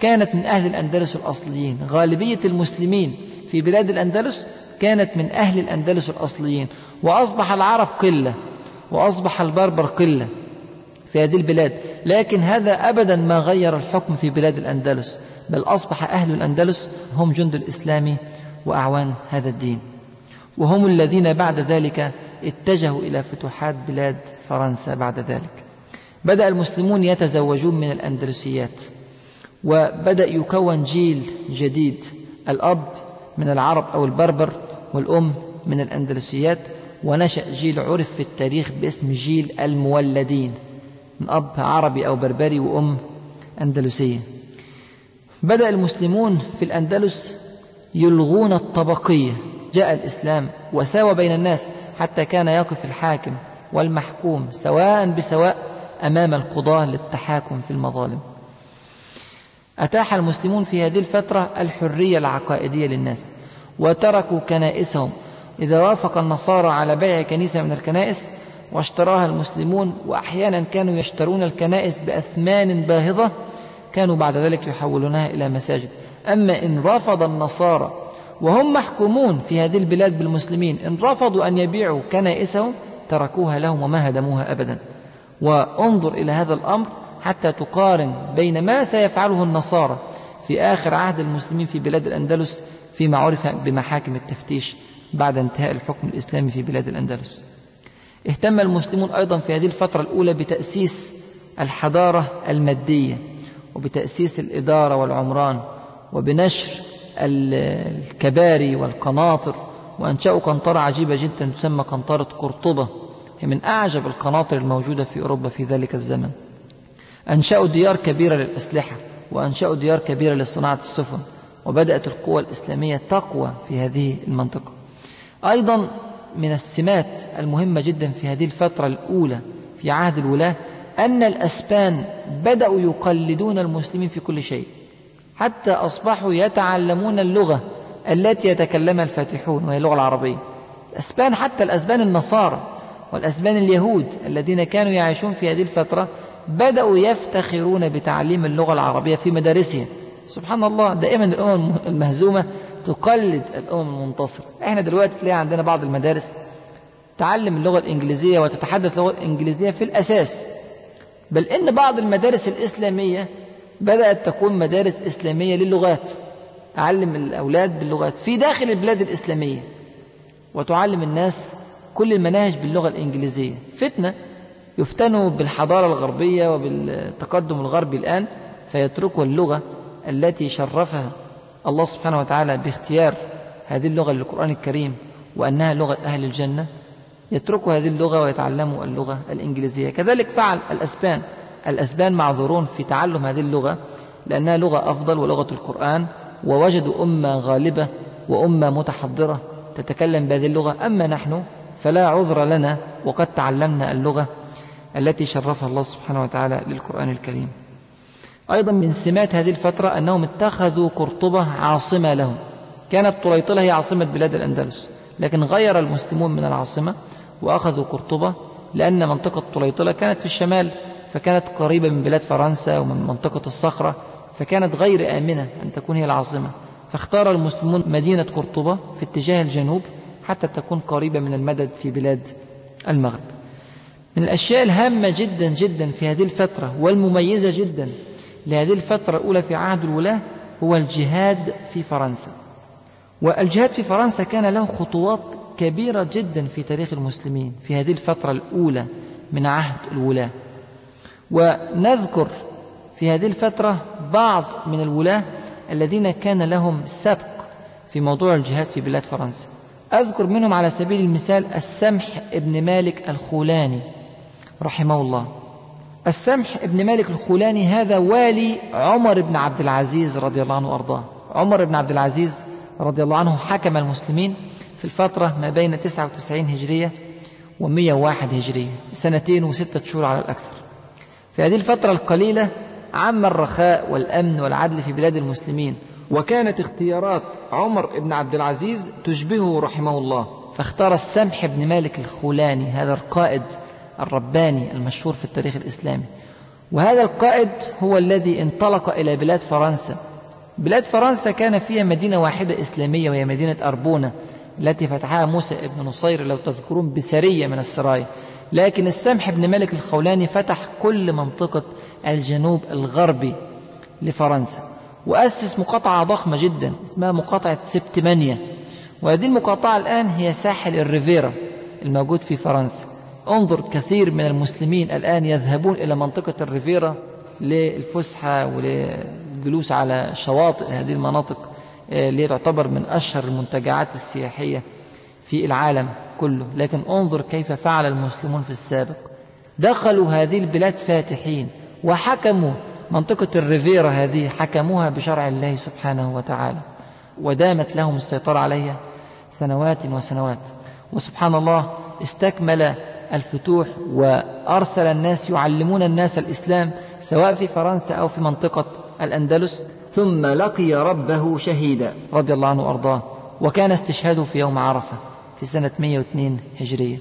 كانت من أهل الأندلس الأصليين. غالبية المسلمين في بلاد الأندلس كانت من أهل الأندلس الأصليين. وأصبح العرب قلة وأصبح البربر قلة. في هذه البلاد لكن هذا أبدا ما غير الحكم في بلاد الأندلس بل أصبح أهل الأندلس هم جند الإسلام وأعوان هذا الدين. وهم الذين بعد ذلك اتجهوا إلى فتوحات بلاد فرنسا بعد ذلك. بدأ المسلمون يتزوجون من الأندلسيات وبدأ يكون جيل جديد الأب من العرب أو البربر والأم من الأندلسيات ونشأ جيل عرف في التاريخ باسم جيل المولدين. من أب عربي أو بربري وأم أندلسية. بدأ المسلمون في الأندلس يلغون الطبقية. جاء الإسلام وساوى بين الناس حتى كان يقف الحاكم والمحكوم سواء بسواء أمام القضاة للتحاكم في المظالم. أتاح المسلمون في هذه الفترة الحرية العقائدية للناس وتركوا كنائسهم. إذا وافق النصارى على بيع كنيسة من الكنائس واشتراها المسلمون وأحيانا كانوا يشترون الكنائس بأثمان باهظة كانوا بعد ذلك يحولونها إلى مساجد. أما إن رفض النصارى وهم محكومون في هذه البلاد بالمسلمين إن رفضوا أن يبيعوا كنائسهم تركوها لهم وما هدموها أبدا. وانظر إلى هذا الأمر حتى تقارن بين ما سيفعله النصارى في آخر عهد المسلمين في بلاد الأندلس فيما عرف بمحاكم التفتيش بعد انتهاء الحكم الإسلامي في بلاد الأندلس. اهتم المسلمون أيضا في هذه الفترة الأولى بتأسيس الحضارة المادية وبتأسيس الإدارة والعمران وبنشر الكباري والقناطر. وأنشأوا قنطرة عجيبة جدا تسمى قنطرة قرطبة. هي من أعجب القناطر الموجودة في أوروبا في ذلك الزمن. أنشأوا ديار كبيرة للأسلحة وأنشأوا ديار كبيرة لصناعة السفن وبدأت القوى الإسلامية تقوى في هذه المنطقة. أيضا من السمات المهمة جدا في هذه الفترة الأولى في عهد الولاة أن الأسبان بدأوا يقلدون المسلمين في كل شيء. حتى أصبحوا يتعلمون اللغة التي يتكلمها الفاتحون وهي اللغة العربية. الأسبان حتى الأسبان النصارى والأسبان اليهود الذين كانوا يعيشون في هذه الفترة بدأوا يفتخرون بتعليم اللغة العربية في مدارسهم. سبحان الله دائما الأمم المهزومة تقلد الأمم المنتصرة إحنا دلوقتي تلاقي عندنا بعض المدارس تعلم اللغة الإنجليزية وتتحدث اللغة الإنجليزية في الأساس. بل إن بعض المدارس الإسلامية بدأت تكون مدارس إسلامية للغات تعلم الأولاد باللغات في داخل البلاد الإسلامية وتعلم الناس كل المناهج باللغة الإنجليزية. فتنة يفتنوا بالحضارة الغربية وبالتقدم الغربي الآن فيتركوا اللغة التي شرفها الله سبحانه وتعالى باختيار هذه اللغة للقرآن الكريم وأنها لغة أهل الجنة يتركوا هذه اللغة ويتعلموا اللغة الإنجليزية. كذلك فعل الأسبان. الأسبان معذورون في تعلم هذه اللغة لأنها لغة أفضل ولغة القرآن ووجدوا أمة غالبة وأمة متحضرة تتكلم بهذه اللغة. أما نحن فلا عذر لنا وقد تعلمنا اللغة التي شرفها الله سبحانه وتعالى للقرآن الكريم. أيضا من سمات هذه الفترة أنهم اتخذوا قرطبة عاصمة لهم. كانت طليطلة هي عاصمة بلاد الأندلس لكن غير المسلمون من العاصمة وأخذوا قرطبة لأن منطقة طليطلة كانت في الشمال فكانت قريبة من بلاد فرنسا ومن منطقة الصخرة فكانت غير آمنة أن تكون هي العاصمة. فاختار المسلمون مدينة قرطبة في اتجاه الجنوب حتى تكون قريبة من المدد في بلاد المغرب. من الأشياء الهامة جدا جدا في هذه الفترة والمميزة جدا لهذه الفترة الأولى في عهد الولاة هو الجهاد في فرنسا. والجهاد في فرنسا كان له خطوات كبيرة جدا في تاريخ المسلمين في هذه الفترة الأولى من عهد الولاة. ونذكر في هذه الفترة بعض من الولاة الذين كان لهم سبق في موضوع الجهاد في بلاد فرنسا. أذكر منهم على سبيل المثال السمح ابن مالك الخولاني رحمه الله. السمح ابن مالك الخولاني هذا والي عمر بن عبد العزيز رضي الله عنه وأرضاه. عمر بن عبد العزيز رضي الله عنه حكم المسلمين في الفترة ما بين 99 هجرية و101 هجرية سنتين وستة شهور على الأكثر. في هذه الفترة القليلة عم الرخاء والأمن والعدل في بلاد المسلمين وكانت اختيارات عمر بن عبد العزيز تشبهه رحمه الله. فاختار السمح بن مالك الخولاني هذا القائد الرباني المشهور في التاريخ الإسلامي. وهذا القائد هو الذي انطلق إلى بلاد فرنسا. بلاد فرنسا كان فيها مدينة واحدة إسلامية وهي مدينة أربونة التي فتحها موسى بن نصير لو تذكرون بسرية من السرايا. لكن السمح بن مالك الخولاني فتح كل منطقة الجنوب الغربي لفرنسا. وأسس مقاطعة ضخمة جدا اسمها مقاطعة سبتمانيا وهذه المقاطعة الآن هي ساحل الريفيرا الموجود في فرنسا. انظر كثير من المسلمين الآن يذهبون إلى منطقة الريفيرا للفسحة وللجلوس على شواطئ هذه المناطق آه، اللي تعتبر من أشهر المنتجعات السياحية في العالم كله. لكن انظر كيف فعل المسلمون في السابق. دخلوا هذه البلاد فاتحين وحكموا. منطقة الريفيرا هذه حكموها بشرع الله سبحانه وتعالى ودامت لهم السيطرة عليها سنوات وسنوات. وسبحان الله استكمل الفتوح وأرسل الناس يعلمون الناس الإسلام سواء في فرنسا أو في منطقة الأندلس. ثم لقي ربه شهيدا. رضي الله عنه وأرضاه. وكان استشهاده في يوم عرفة في سنة 102 هجرية.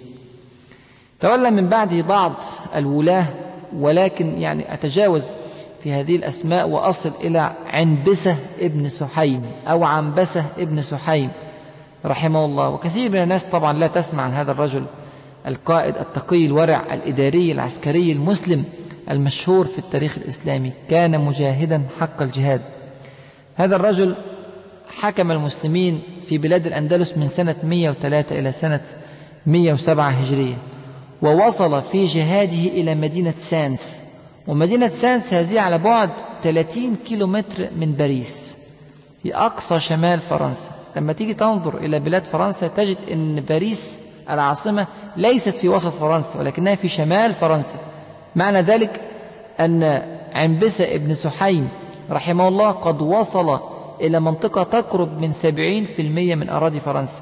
تولى من بعده بعض الولاة ولكن يعني أتجاوز في هذه الأسماء وأصل إلى عنبسة ابن سحيم أو عنبسة ابن سحيم رحمه الله. وكثير من الناس طبعا لا تسمع عن هذا الرجل. القائد التقي الورع الإداري العسكري المسلم المشهور في التاريخ الإسلامي كان مجاهدا حق الجهاد. هذا الرجل حكم المسلمين في بلاد الأندلس من سنة 103 إلى سنة 107 هجرية ووصل في جهاده إلى مدينة سانس. ومدينة سانس هذه على بعد 30 كيلومتر من باريس في أقصى شمال فرنسا. لما تيجي تنظر إلى بلاد فرنسا تجد أن باريس العاصمة ليست في وسط فرنسا ولكنها في شمال فرنسا. معنى ذلك أن عنبسة ابن سحيم رحمه الله قد وصل إلى منطقة تقرب من سبعين في المية من أراضي فرنسا.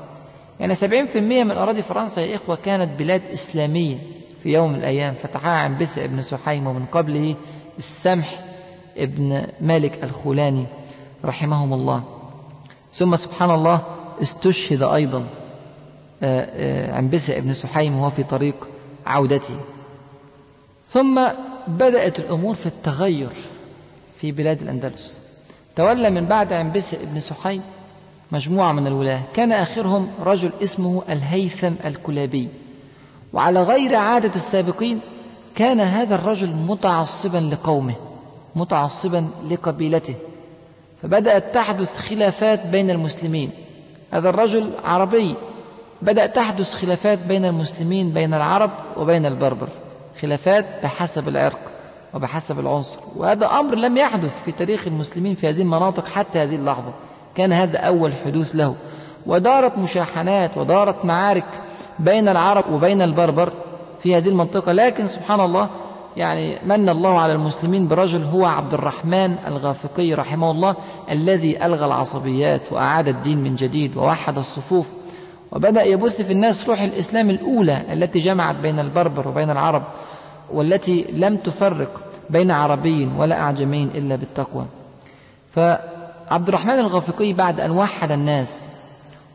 يعني سبعين في المية من أراضي فرنسا يا إخوة كانت بلاد إسلامية في يوم من الأيام فتحها عنبسة ابن سحيم ومن قبله السمح ابن مالك الخولاني رحمهم الله. ثم سبحان الله استشهد أيضا. عنبسة ابن سحيم وهو في طريق عودته. ثم بدأت الأمور في التغير في بلاد الأندلس. تولى من بعد عنبسة ابن سحيم مجموعة من الولاة. كان آخرهم رجل اسمه الهيثم الكلابي. وعلى غير عادة السابقين كان هذا الرجل متعصبا لقومه متعصبا لقبيلته. فبدأت تحدث خلافات بين المسلمين. هذا الرجل عربي بدأ تحدث خلافات بين المسلمين بين العرب وبين البربر. خلافات بحسب العرق وبحسب العنصر. وهذا أمر لم يحدث في تاريخ المسلمين في هذه المناطق حتى هذه اللحظة. كان هذا أول حدوث له. ودارت مشاحنات ودارت معارك بين العرب وبين البربر في هذه المنطقة. لكن سبحان الله يعني من الله على المسلمين برجل هو عبد الرحمن الغافقي رحمه الله الذي ألغى العصبيات وأعاد الدين من جديد ووحد الصفوف. وبدأ يبث في الناس روح الإسلام الأولى التي جمعت بين البربر وبين العرب والتي لم تفرق بين عربي ولا أعجمي إلا بالتقوى. فعبد الرحمن الغافقي بعد أن وحد الناس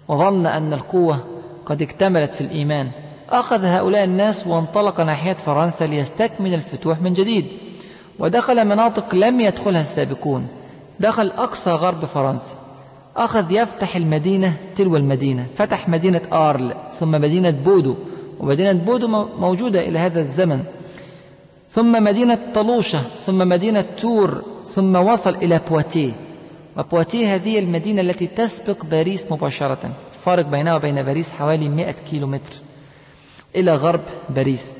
وظن أن القوة قد اكتملت في الإيمان أخذ هؤلاء الناس وانطلق ناحية فرنسا ليستكمل الفتوح من جديد. ودخل مناطق لم يدخلها السابقون دخل أقصى غرب فرنسا. أخذ يفتح المدينة تلو المدينة. فتح مدينة آرل ثم مدينة بودو. ومدينة بودو موجودة إلى هذا الزمن. ثم مدينة طلوشة ثم مدينة تور ثم وصل إلى بواتيه. وبواتيه هذه المدينة التي تسبق باريس مباشرة. الفارق بينها وبين باريس حوالي 100 كيلو متر إلى غرب باريس.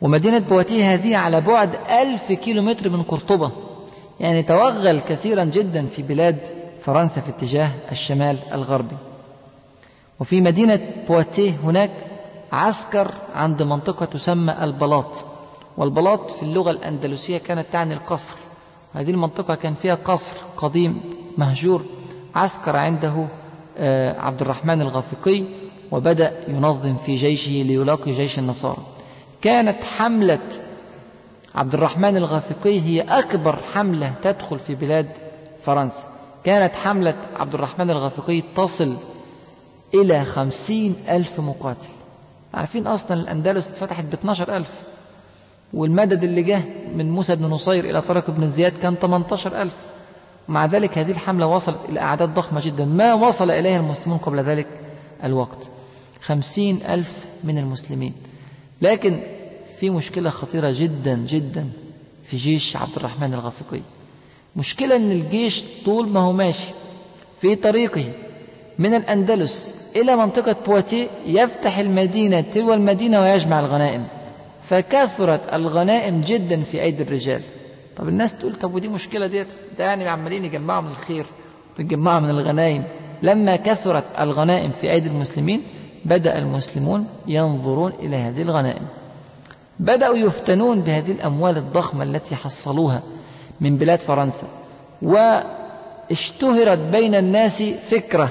ومدينة بواتيه هذه على بعد ألف كيلو متر من قرطبة. يعني توغل كثيرا جدا في بلاد فرنسا في اتجاه الشمال الغربي. وفي مدينة بواتيه هناك عسكر عند منطقة تسمى البلاط. والبلاط في اللغة الأندلسية كانت تعني القصر. هذه المنطقة كان فيها قصر قديم مهجور. عسكر عنده آه، عبد الرحمن الغافقي وبدأ ينظم في جيشه ليلاقي جيش النصارى. كانت حملة عبد الرحمن الغافقي هي أكبر حملة تدخل في بلاد فرنسا. كانت حملة عبد الرحمن الغافقي تصل إلى خمسين ألف مقاتل. عارفين أصلا الأندلس اتفتحت ب 12 ألف والمدد اللي جه من موسى بن نصير إلى طارق بن زياد كان 18 ألف. مع ذلك هذه الحملة وصلت إلى أعداد ضخمة جدا. ما وصل إليها المسلمون قبل ذلك؟ الوقت. خمسين ألف من المسلمين. لكن في مشكلة خطيرة جدا جدا في جيش عبد الرحمن الغافقي. مشكلة أن الجيش طول ما هو ماشي في طريقه من الأندلس إلى منطقة بواتي يفتح المدينة تلو المدينة ويجمع الغنائم. فكثرت الغنائم جدا في أيدي الرجال. طب الناس تقول طب ودي مشكلة ديت؟ ده يعني عمالين يجمعوا من الخير ويجمعوا من الغنائم. لما كثرت الغنائم في أيدي المسلمين بدأ المسلمون ينظرون إلى هذه الغنائم. بدأوا يفتنون بهذه الأموال الضخمة التي حصلوها. من بلاد فرنسا. واشتهرت بين الناس فكرة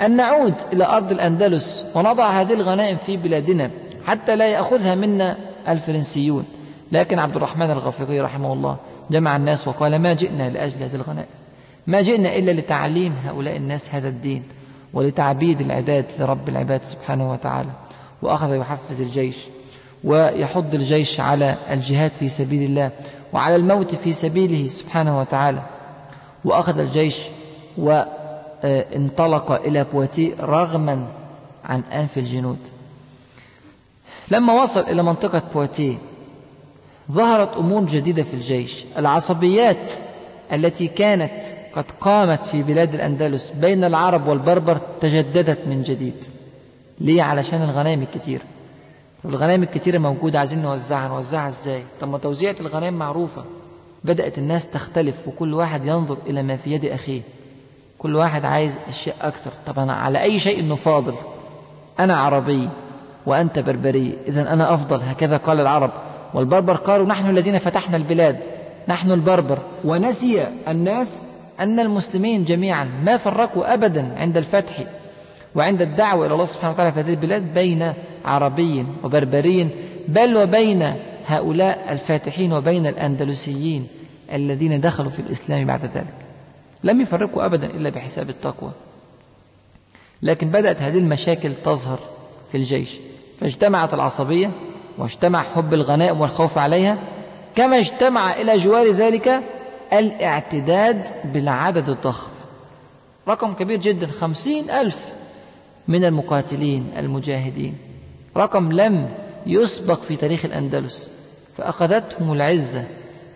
أن نعود إلى أرض الأندلس ونضع هذه الغنائم في بلادنا حتى لا يأخذها منا الفرنسيون. لكن عبد الرحمن الغفيري رحمه الله جمع الناس وقال ما جئنا لأجل هذه الغنائم. ما جئنا إلا لتعليم هؤلاء الناس هذا الدين ولتعبيد العباد لرب العباد سبحانه وتعالى. وأخذ يحفز الجيش ويحض الجيش على الجهاد في سبيل الله وعلى الموت في سبيله سبحانه وتعالى. وأخذ الجيش وانطلق إلى بواتي رغما عن أنف الجنود. لما وصل إلى منطقة بواتي ظهرت أمور جديدة في الجيش. العصبيات التي كانت قد قامت في بلاد الأندلس بين العرب والبربر تجددت من جديد. ليه؟ علشان الغنائم الكتير. الغنائم الكتيرة موجودة عايزين نوزعها نوزعها إزاي؟ طب ما توزيعة الغنائم معروفة. بدأت الناس تختلف وكل واحد ينظر إلى ما في يد أخيه. كل واحد عايز أشياء أكثر. طب أنا على أي شيء نفاضل أنا عربي وأنت بربري. إذا أنا أفضل. هكذا قال العرب. والبربر قالوا نحن الذين فتحنا البلاد. نحن البربر. ونسي الناس أن المسلمين جميعا ما فرقوا أبدا عند الفتح. وعند الدعوة إلى الله سبحانه وتعالى في هذه البلاد بين عربي وبربري بل وبين هؤلاء الفاتحين وبين الأندلسيين الذين دخلوا في الإسلام بعد ذلك. لم يفرقوا أبدا إلا بحساب التقوى. لكن بدأت هذه المشاكل تظهر في الجيش. فاجتمعت العصبية واجتمع حب الغنائم والخوف عليها كما اجتمع إلى جوار ذلك الاعتداد بالعدد الضخم. رقم كبير جدا خمسين ألف من المقاتلين المجاهدين. رقم لم يسبق في تاريخ الأندلس فأخذتهم العزة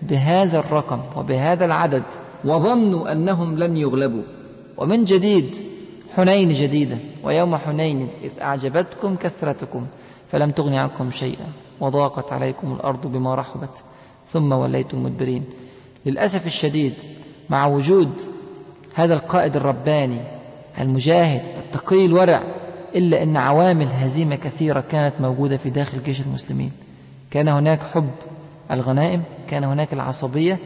بهذا الرقم وبهذا العدد وظنوا أنهم لن يغلبوا. ومن جديد حنين جديدة ويوم حنين إذ أعجبتكم كثرتكم فلم تغن عنكم شيئا وضاقت عليكم الأرض بما رحبت ثم وليتم مدبرين. للأسف الشديد مع وجود هذا القائد الرباني المجاهد التقي الورع إلا أن عوامل هزيمة كثيرة كانت موجودة في داخل جيش المسلمين. كان هناك حب الغنائم كان هناك العصبية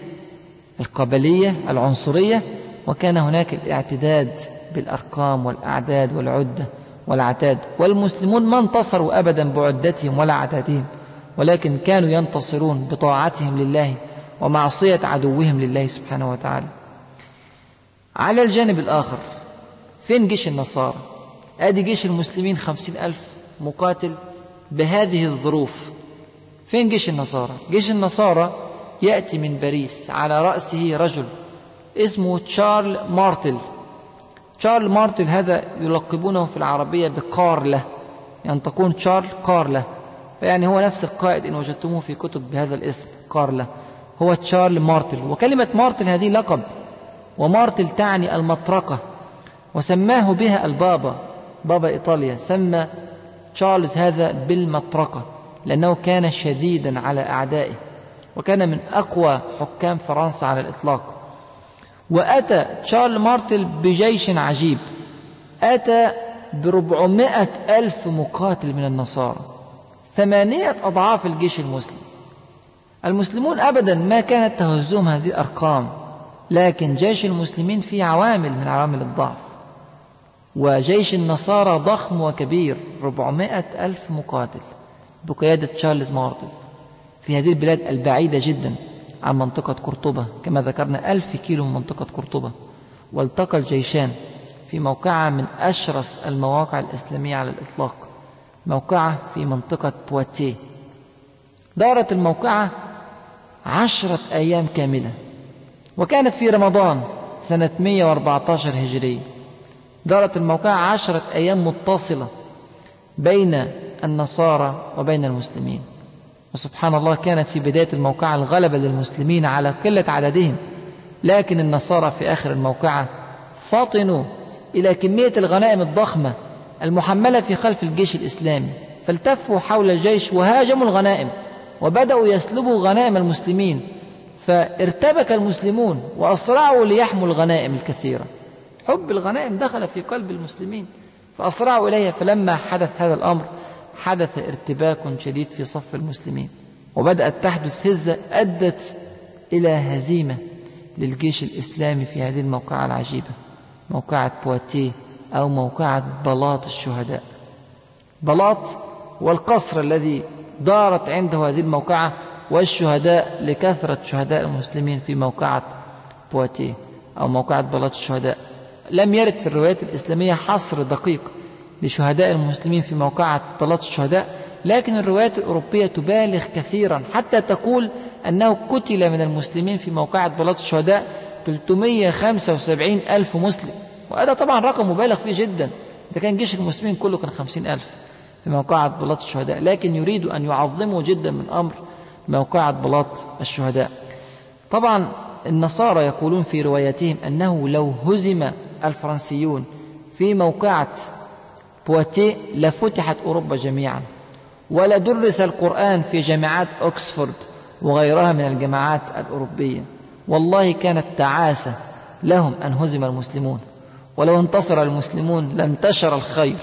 القبلية العنصرية وكان هناك الاعتداد بالأرقام والأعداد والعدة والعتاد. والمسلمون ما انتصروا أبدا بعدتهم ولا عتادهم ولكن كانوا ينتصرون بطاعتهم لله ومعصية عدوهم لله سبحانه وتعالى. على الجانب الآخر فين جيش النصارى؟ آدي جيش المسلمين خمسين ألف مقاتل بهذه الظروف. فين جيش النصارى؟ جيش النصارى يأتي من باريس على رأسه رجل اسمه تشارل مارتل. تشارل مارتل هذا يلقبونه في العربية بقارلة يعني تكون تشارل قارلة يعني هو نفس القائد إن وجدتموه في كتب بهذا الاسم قارلة هو تشارل مارتل. وكلمة مارتل هذه لقب. ومارتل تعني المطرقة. وسماه بها البابا بابا إيطاليا. سمى تشارلز هذا بالمطرقة لأنه كان شديدا على أعدائه وكان من أقوى حكام فرنسا على الإطلاق. وأتى تشارل مارتل بجيش عجيب. أتى بربعمائة ألف مقاتل من النصارى ثمانية أضعاف الجيش المسلم. المسلمون أبدا ما كانت تهزهم هذه الأرقام لكن جيش المسلمين فيه عوامل من عوامل الضعف. وجيش النصارى ضخم وكبير ربعمائة ألف مقاتل. بقيادة تشارلز مارتل في هذه البلاد البعيدة جدا عن منطقة قرطبة كما ذكرنا ألف كيلو من منطقة قرطبة. والتقى الجيشان في موقعة من أشرس المواقع الإسلامية على الإطلاق. موقعة في منطقة بواتيه. دارت الموقعة عشرة أيام كاملة. وكانت في رمضان سنة 114 هجرية. دارت الموقعة عشرة أيام متصلة بين النصارى وبين المسلمين. وسبحان الله كانت في بداية الموقعة الغلبة للمسلمين على قلة عددهم لكن النصارى في آخر الموقعة فطنوا إلى كمية الغنائم الضخمة المحملة في خلف الجيش الإسلامي فالتفوا حول الجيش وهاجموا الغنائم وبدأوا يسلبوا غنائم المسلمين فارتبك المسلمون وأسرعوا ليحموا الغنائم الكثيرة. حب الغنائم دخل في قلب المسلمين فأسرعوا إليها. فلما حدث هذا الأمر حدث ارتباك شديد في صف المسلمين وبدأت تحدث هزة أدت إلى هزيمة للجيش الإسلامي في هذه الموقعة العجيبة موقعة بواتيه أو موقعة بلاط الشهداء. بلاط والقصر الذي دارت عنده هذه الموقعة والشهداء لكثرة شهداء المسلمين في موقعة بواتيه أو موقعة بلاط الشهداء. لم يرد في الروايات الإسلامية حصر دقيق لشهداء المسلمين في موقعة بلاط الشهداء لكن الروايات الأوروبية تبالغ كثيرا. حتى تقول أنه قتل من المسلمين في موقعة بلاط الشهداء 375 ألف مسلم. وهذا طبعا رقم مبالغ فيه جدا. ده كان جيش المسلمين كله كان 50 ألف في موقعة بلاط الشهداء لكن يريد أن يعظموا جدا من أمر موقعة بلاط الشهداء. طبعا النصارى يقولون في رواياتهم أنه لو هزم الفرنسيون في موقعة بواتيه لفتحت أوروبا جميعا ولدرس القرآن في جامعات أكسفورد وغيرها من الجامعات الأوروبية. والله كانت تعاسة لهم أن هزم المسلمون. ولو انتصر المسلمون لانتشر الخير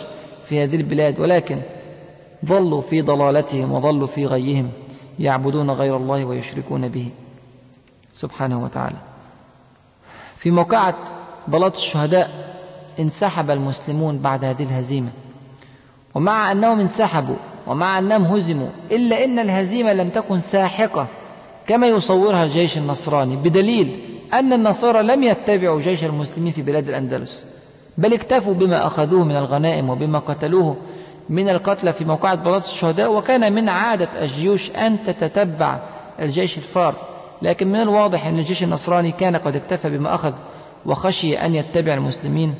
في هذه البلاد ولكن ظلوا في ضلالتهم وظلوا في غيهم يعبدون غير الله ويشركون به. سبحانه وتعالى. في موقعة بلاط الشهداء انسحب المسلمون بعد هذه الهزيمة. ومع أنهم انسحبوا ومع أنهم هزموا إلا أن الهزيمة لم تكن ساحقة كما يصورها الجيش النصراني بدليل أن النصارى لم يتبعوا جيش المسلمين في بلاد الأندلس بل اكتفوا بما أخذوه من الغنائم وبما قتلوه من القتلى في موقعة بلاط الشهداء وكان من عادة الجيوش أن تتتبع الجيش الفار. لكن من الواضح أن الجيش النصراني كان قد اكتفى بما أخذ وخشي أن يتبع المسلمين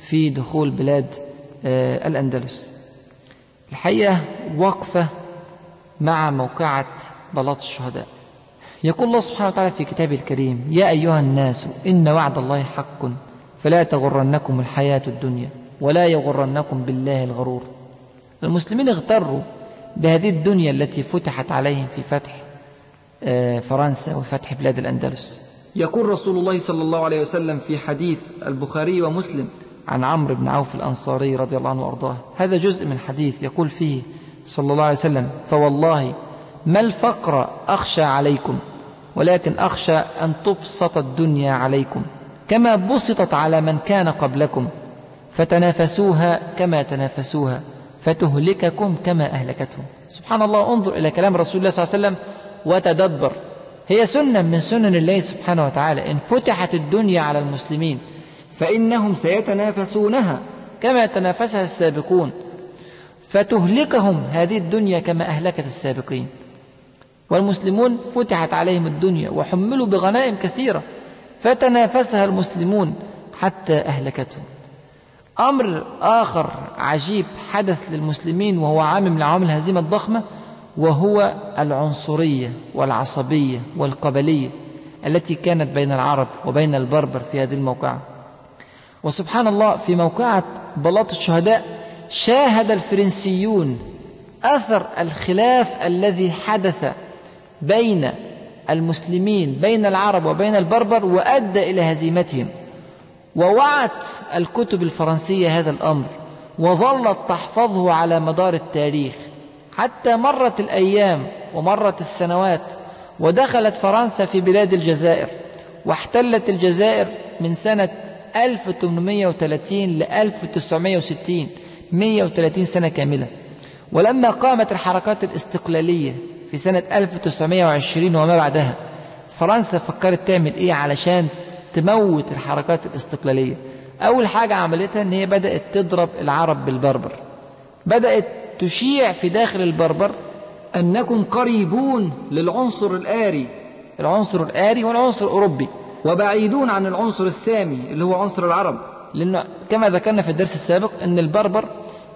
في دخول بلاد آه، الأندلس. الحقيقة وقفة مع موقعة بلاط الشهداء. يقول الله سبحانه وتعالى في كتابه الكريم يا أيها الناس إن وعد الله حق فلا تغرنكم الحياة الدنيا ولا يغرنكم بالله الغرور. المسلمين اغتروا بهذه الدنيا التي فتحت عليهم في فتح آه، فرنسا وفتح بلاد الأندلس. يقول رسول الله صلى الله عليه وسلم في حديث البخاري ومسلم عن عمرو بن عوف الأنصاري رضي الله عنه وأرضاه هذا جزء من حديث يقول فيه صلى الله عليه وسلم فوالله ما الفقر أخشى عليكم ولكن أخشى أن تبسط الدنيا عليكم كما بسطت على من كان قبلكم فتنافسوها كما تنافسوها فتهلككم كما أهلكتهم. سبحان الله انظر إلى كلام رسول الله صلى الله عليه وسلم وتدبر. هي سنة من سنن الله سبحانه وتعالى. إن فتحت الدنيا على المسلمين فإنهم سيتنافسونها كما تنافسها السابقون فتهلكهم هذه الدنيا كما أهلكت السابقين. والمسلمون فتحت عليهم الدنيا وحملوا بغنائم كثيرة فتنافسها المسلمون حتى أهلكتهم. أمر آخر عجيب حدث للمسلمين وهو عامل لعوامل الهزيمة الضخمة وهو العنصرية والعصبية والقبلية التي كانت بين العرب وبين البربر في هذه الموقعة. وسبحان الله في موقعة بلاط الشهداء شاهد الفرنسيون أثر الخلاف الذي حدث بين المسلمين بين العرب وبين البربر وأدى إلى هزيمتهم. ووعت الكتب الفرنسية هذا الأمر وظلت تحفظه على مدار التاريخ. حتى مرت الأيام ومرت السنوات ودخلت فرنسا في بلاد الجزائر واحتلت الجزائر من سنة 1830 ل 1960 130 سنة كاملة. ولما قامت الحركات الاستقلالية في سنة 1920 وما بعدها فرنسا فكرت تعمل إيه علشان تموت الحركات الاستقلالية؟ أول حاجة عملتها أن هي بدأت تضرب العرب بالبربر. بدأت تشيع في داخل البربر أنكم قريبون للعنصر الآري. العنصر الآري والعنصر الأوروبي وبعيدون عن العنصر السامي اللي هو عنصر العرب. لأنه كما ذكرنا في الدرس السابق أن البربر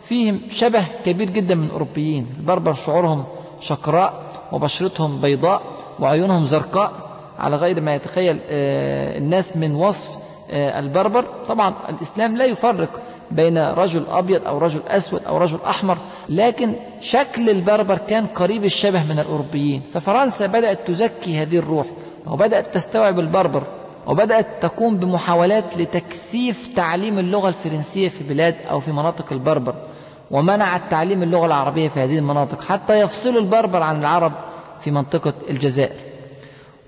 فيهم شبه كبير جدا من الأوروبيين. البربر شعورهم شقراء وبشرتهم بيضاء وعيونهم زرقاء على غير ما يتخيل آه، الناس من وصف البربر. طبعا الإسلام لا يفرق بين رجل أبيض أو رجل أسود أو رجل أحمر لكن شكل البربر كان قريب الشبه من الأوروبيين. ففرنسا بدأت تزكي هذه الروح وبدأت تستوعب البربر وبدأت تقوم بمحاولات لتكثيف تعليم اللغة الفرنسية في بلاد أو في مناطق البربر ومنعت تعليم اللغة العربية في هذه المناطق حتى يفصلوا البربر عن العرب في منطقة الجزائر.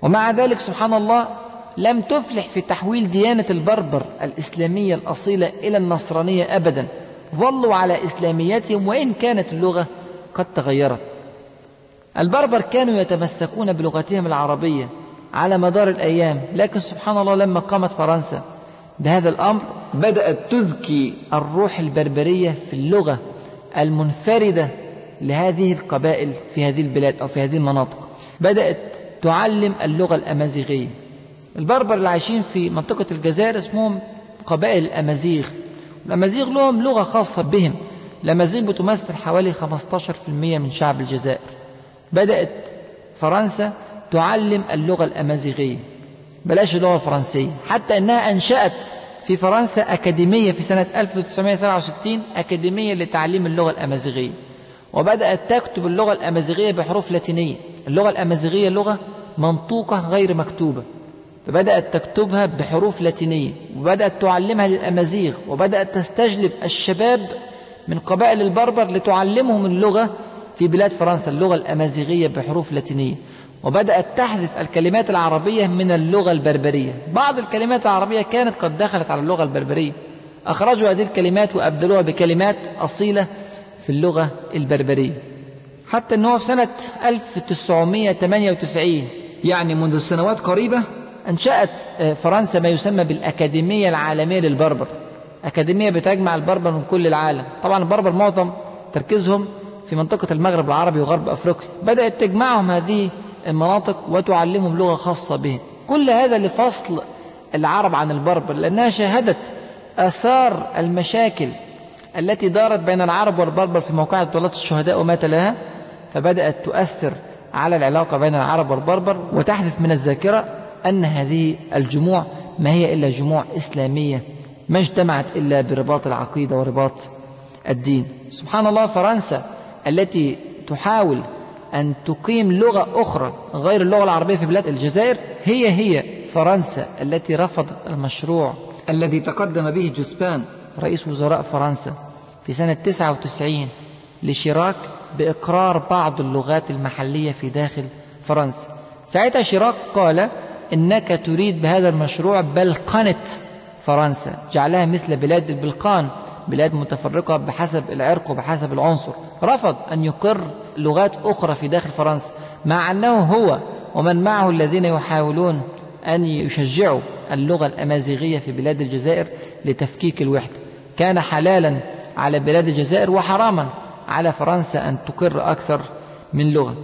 ومع ذلك سبحان الله لم تفلح في تحويل ديانة البربر الإسلامية الأصيلة إلى النصرانية أبدا. ظلوا على إسلاميتهم وإن كانت اللغة قد تغيرت. البربر كانوا يتمسكون بلغتهم العربية على مدار الأيام لكن سبحان الله لما قامت فرنسا بهذا الأمر بدأت تزكي الروح البربرية في اللغة المنفردة لهذه القبائل في هذه البلاد أو في هذه المناطق. بدأت تعلم اللغة الأمازيغية. البربر اللي عايشين في منطقة الجزائر اسمهم قبائل الأمازيغ. الأمازيغ لهم لغة خاصة بهم. الأمازيغ بتمثل حوالي 15% من شعب الجزائر. بدأت فرنسا تعلم اللغة الأمازيغية. بلاش اللغة الفرنسية حتى أنها أنشأت في فرنسا أكاديمية في سنة 1967 أكاديمية لتعليم اللغة الأمازيغية. وبدأت تكتب اللغة الأمازيغية بحروف لاتينية. اللغة الأمازيغية لغة منطوقة غير مكتوبة. فبدأت تكتبها بحروف لاتينية وبدأت تعلمها للأمازيغ وبدأت تستجلب الشباب من قبائل البربر لتعلمهم اللغة في بلاد فرنسا اللغة الأمازيغية بحروف لاتينية. وبدأت تحذف الكلمات العربية من اللغة البربرية. بعض الكلمات العربية كانت قد دخلت على اللغة البربرية. أخرجوا هذه الكلمات وأبدلوها بكلمات أصيلة في اللغة البربرية. حتى أنه في سنة 1998 يعني منذ سنوات قريبة أنشأت آه، فرنسا ما يسمى بالأكاديمية العالمية للبربر. أكاديمية بتجمع البربر من كل العالم. طبعا البربر معظم تركيزهم في منطقة المغرب العربي وغرب أفريقيا. بدأت تجمعهم هذه المناطق وتعلمهم لغة خاصة بهم. كل هذا لفصل العرب عن البربر لأنها شاهدت آثار المشاكل التي دارت بين العرب والبربر في موقعة بلاط الشهداء وما تلاها فبدأت تؤثر على العلاقة بين العرب والبربر وتحدث من الذاكرة أن هذه الجموع ما هي إلا جموع إسلامية ما اجتمعت إلا برباط العقيدة ورباط الدين. سبحان الله فرنسا التي تحاول أن تقيم لغة أخرى غير اللغة العربية في بلاد الجزائر هي هي فرنسا التي رفضت المشروع الذي تقدم به جوسبان رئيس وزراء فرنسا في سنة 99 لشيراك بإقرار بعض اللغات المحلية في داخل فرنسا. ساعتها شيراك قال إنك تريد بهذا المشروع بلقنة فرنسا. جعلها مثل بلاد البلقان بلاد متفرقة بحسب العرق وبحسب العنصر. رفض أن يقر لغات أخرى في داخل فرنسا مع أنه هو ومن معه الذين يحاولون أن يشجعوا اللغة الأمازيغية في بلاد الجزائر لتفكيك الوحدة. كان حلالا على بلاد الجزائر وحراما على فرنسا أن تقر أكثر من لغة.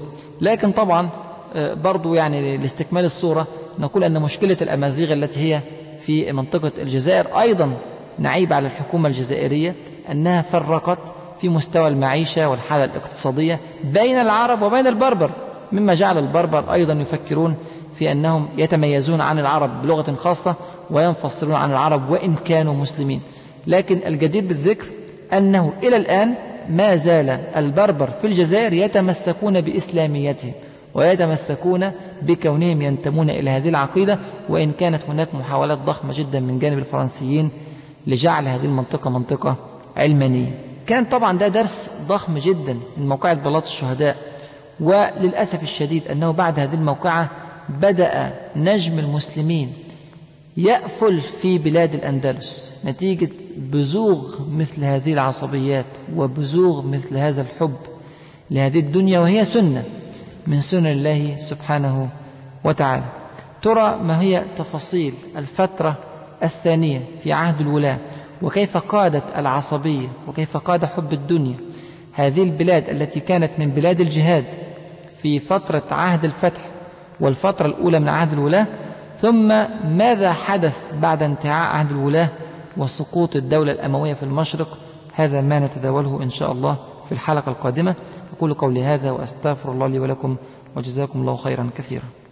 لكن طبعا برضو يعني لاستكمال الصورة نقول أن مشكلة الأمازيغ التي هي في منطقة الجزائر أيضا نعيب على الحكومة الجزائرية أنها فرقت في مستوى المعيشة والحالة الاقتصادية بين العرب وبين البربر. مما جعل البربر أيضا يفكرون في أنهم يتميزون عن العرب بلغة خاصة وينفصلون عن العرب وإن كانوا مسلمين. لكن الجدير بالذكر أنه إلى الآن ما زال البربر في الجزائر يتمسكون بإسلاميتهم ويتمسكون بكونهم ينتمون إلى هذه العقيدة وإن كانت هناك محاولات ضخمة جدا من جانب الفرنسيين لجعل هذه المنطقة منطقة علمانية. كان طبعا ده درس ضخم جدا من موقعة بلاط الشهداء وللأسف الشديد أنه بعد هذه الموقعة بدأ نجم المسلمين يأفل في بلاد الأندلس. نتيجة بزوغ مثل هذه العصبيات وبزوغ مثل هذا الحب لهذه الدنيا وهي سنة. من سنن الله سبحانه وتعالى. ترى ما هي تفاصيل الفترة الثانية في عهد الولاة وكيف قادت العصبية وكيف قاد حب الدنيا. هذه البلاد التي كانت من بلاد الجهاد في فترة عهد الفتح والفترة الأولى من عهد الولاة. ثم ماذا حدث بعد انتهاء عهد الولاة وسقوط الدولة الأموية في المشرق؟ هذا ما نتداوله إن شاء الله في الحلقة القادمة. أقول قولي هذا وأستغفر الله لي ولكم وجزاكم الله خيرا كثيرا.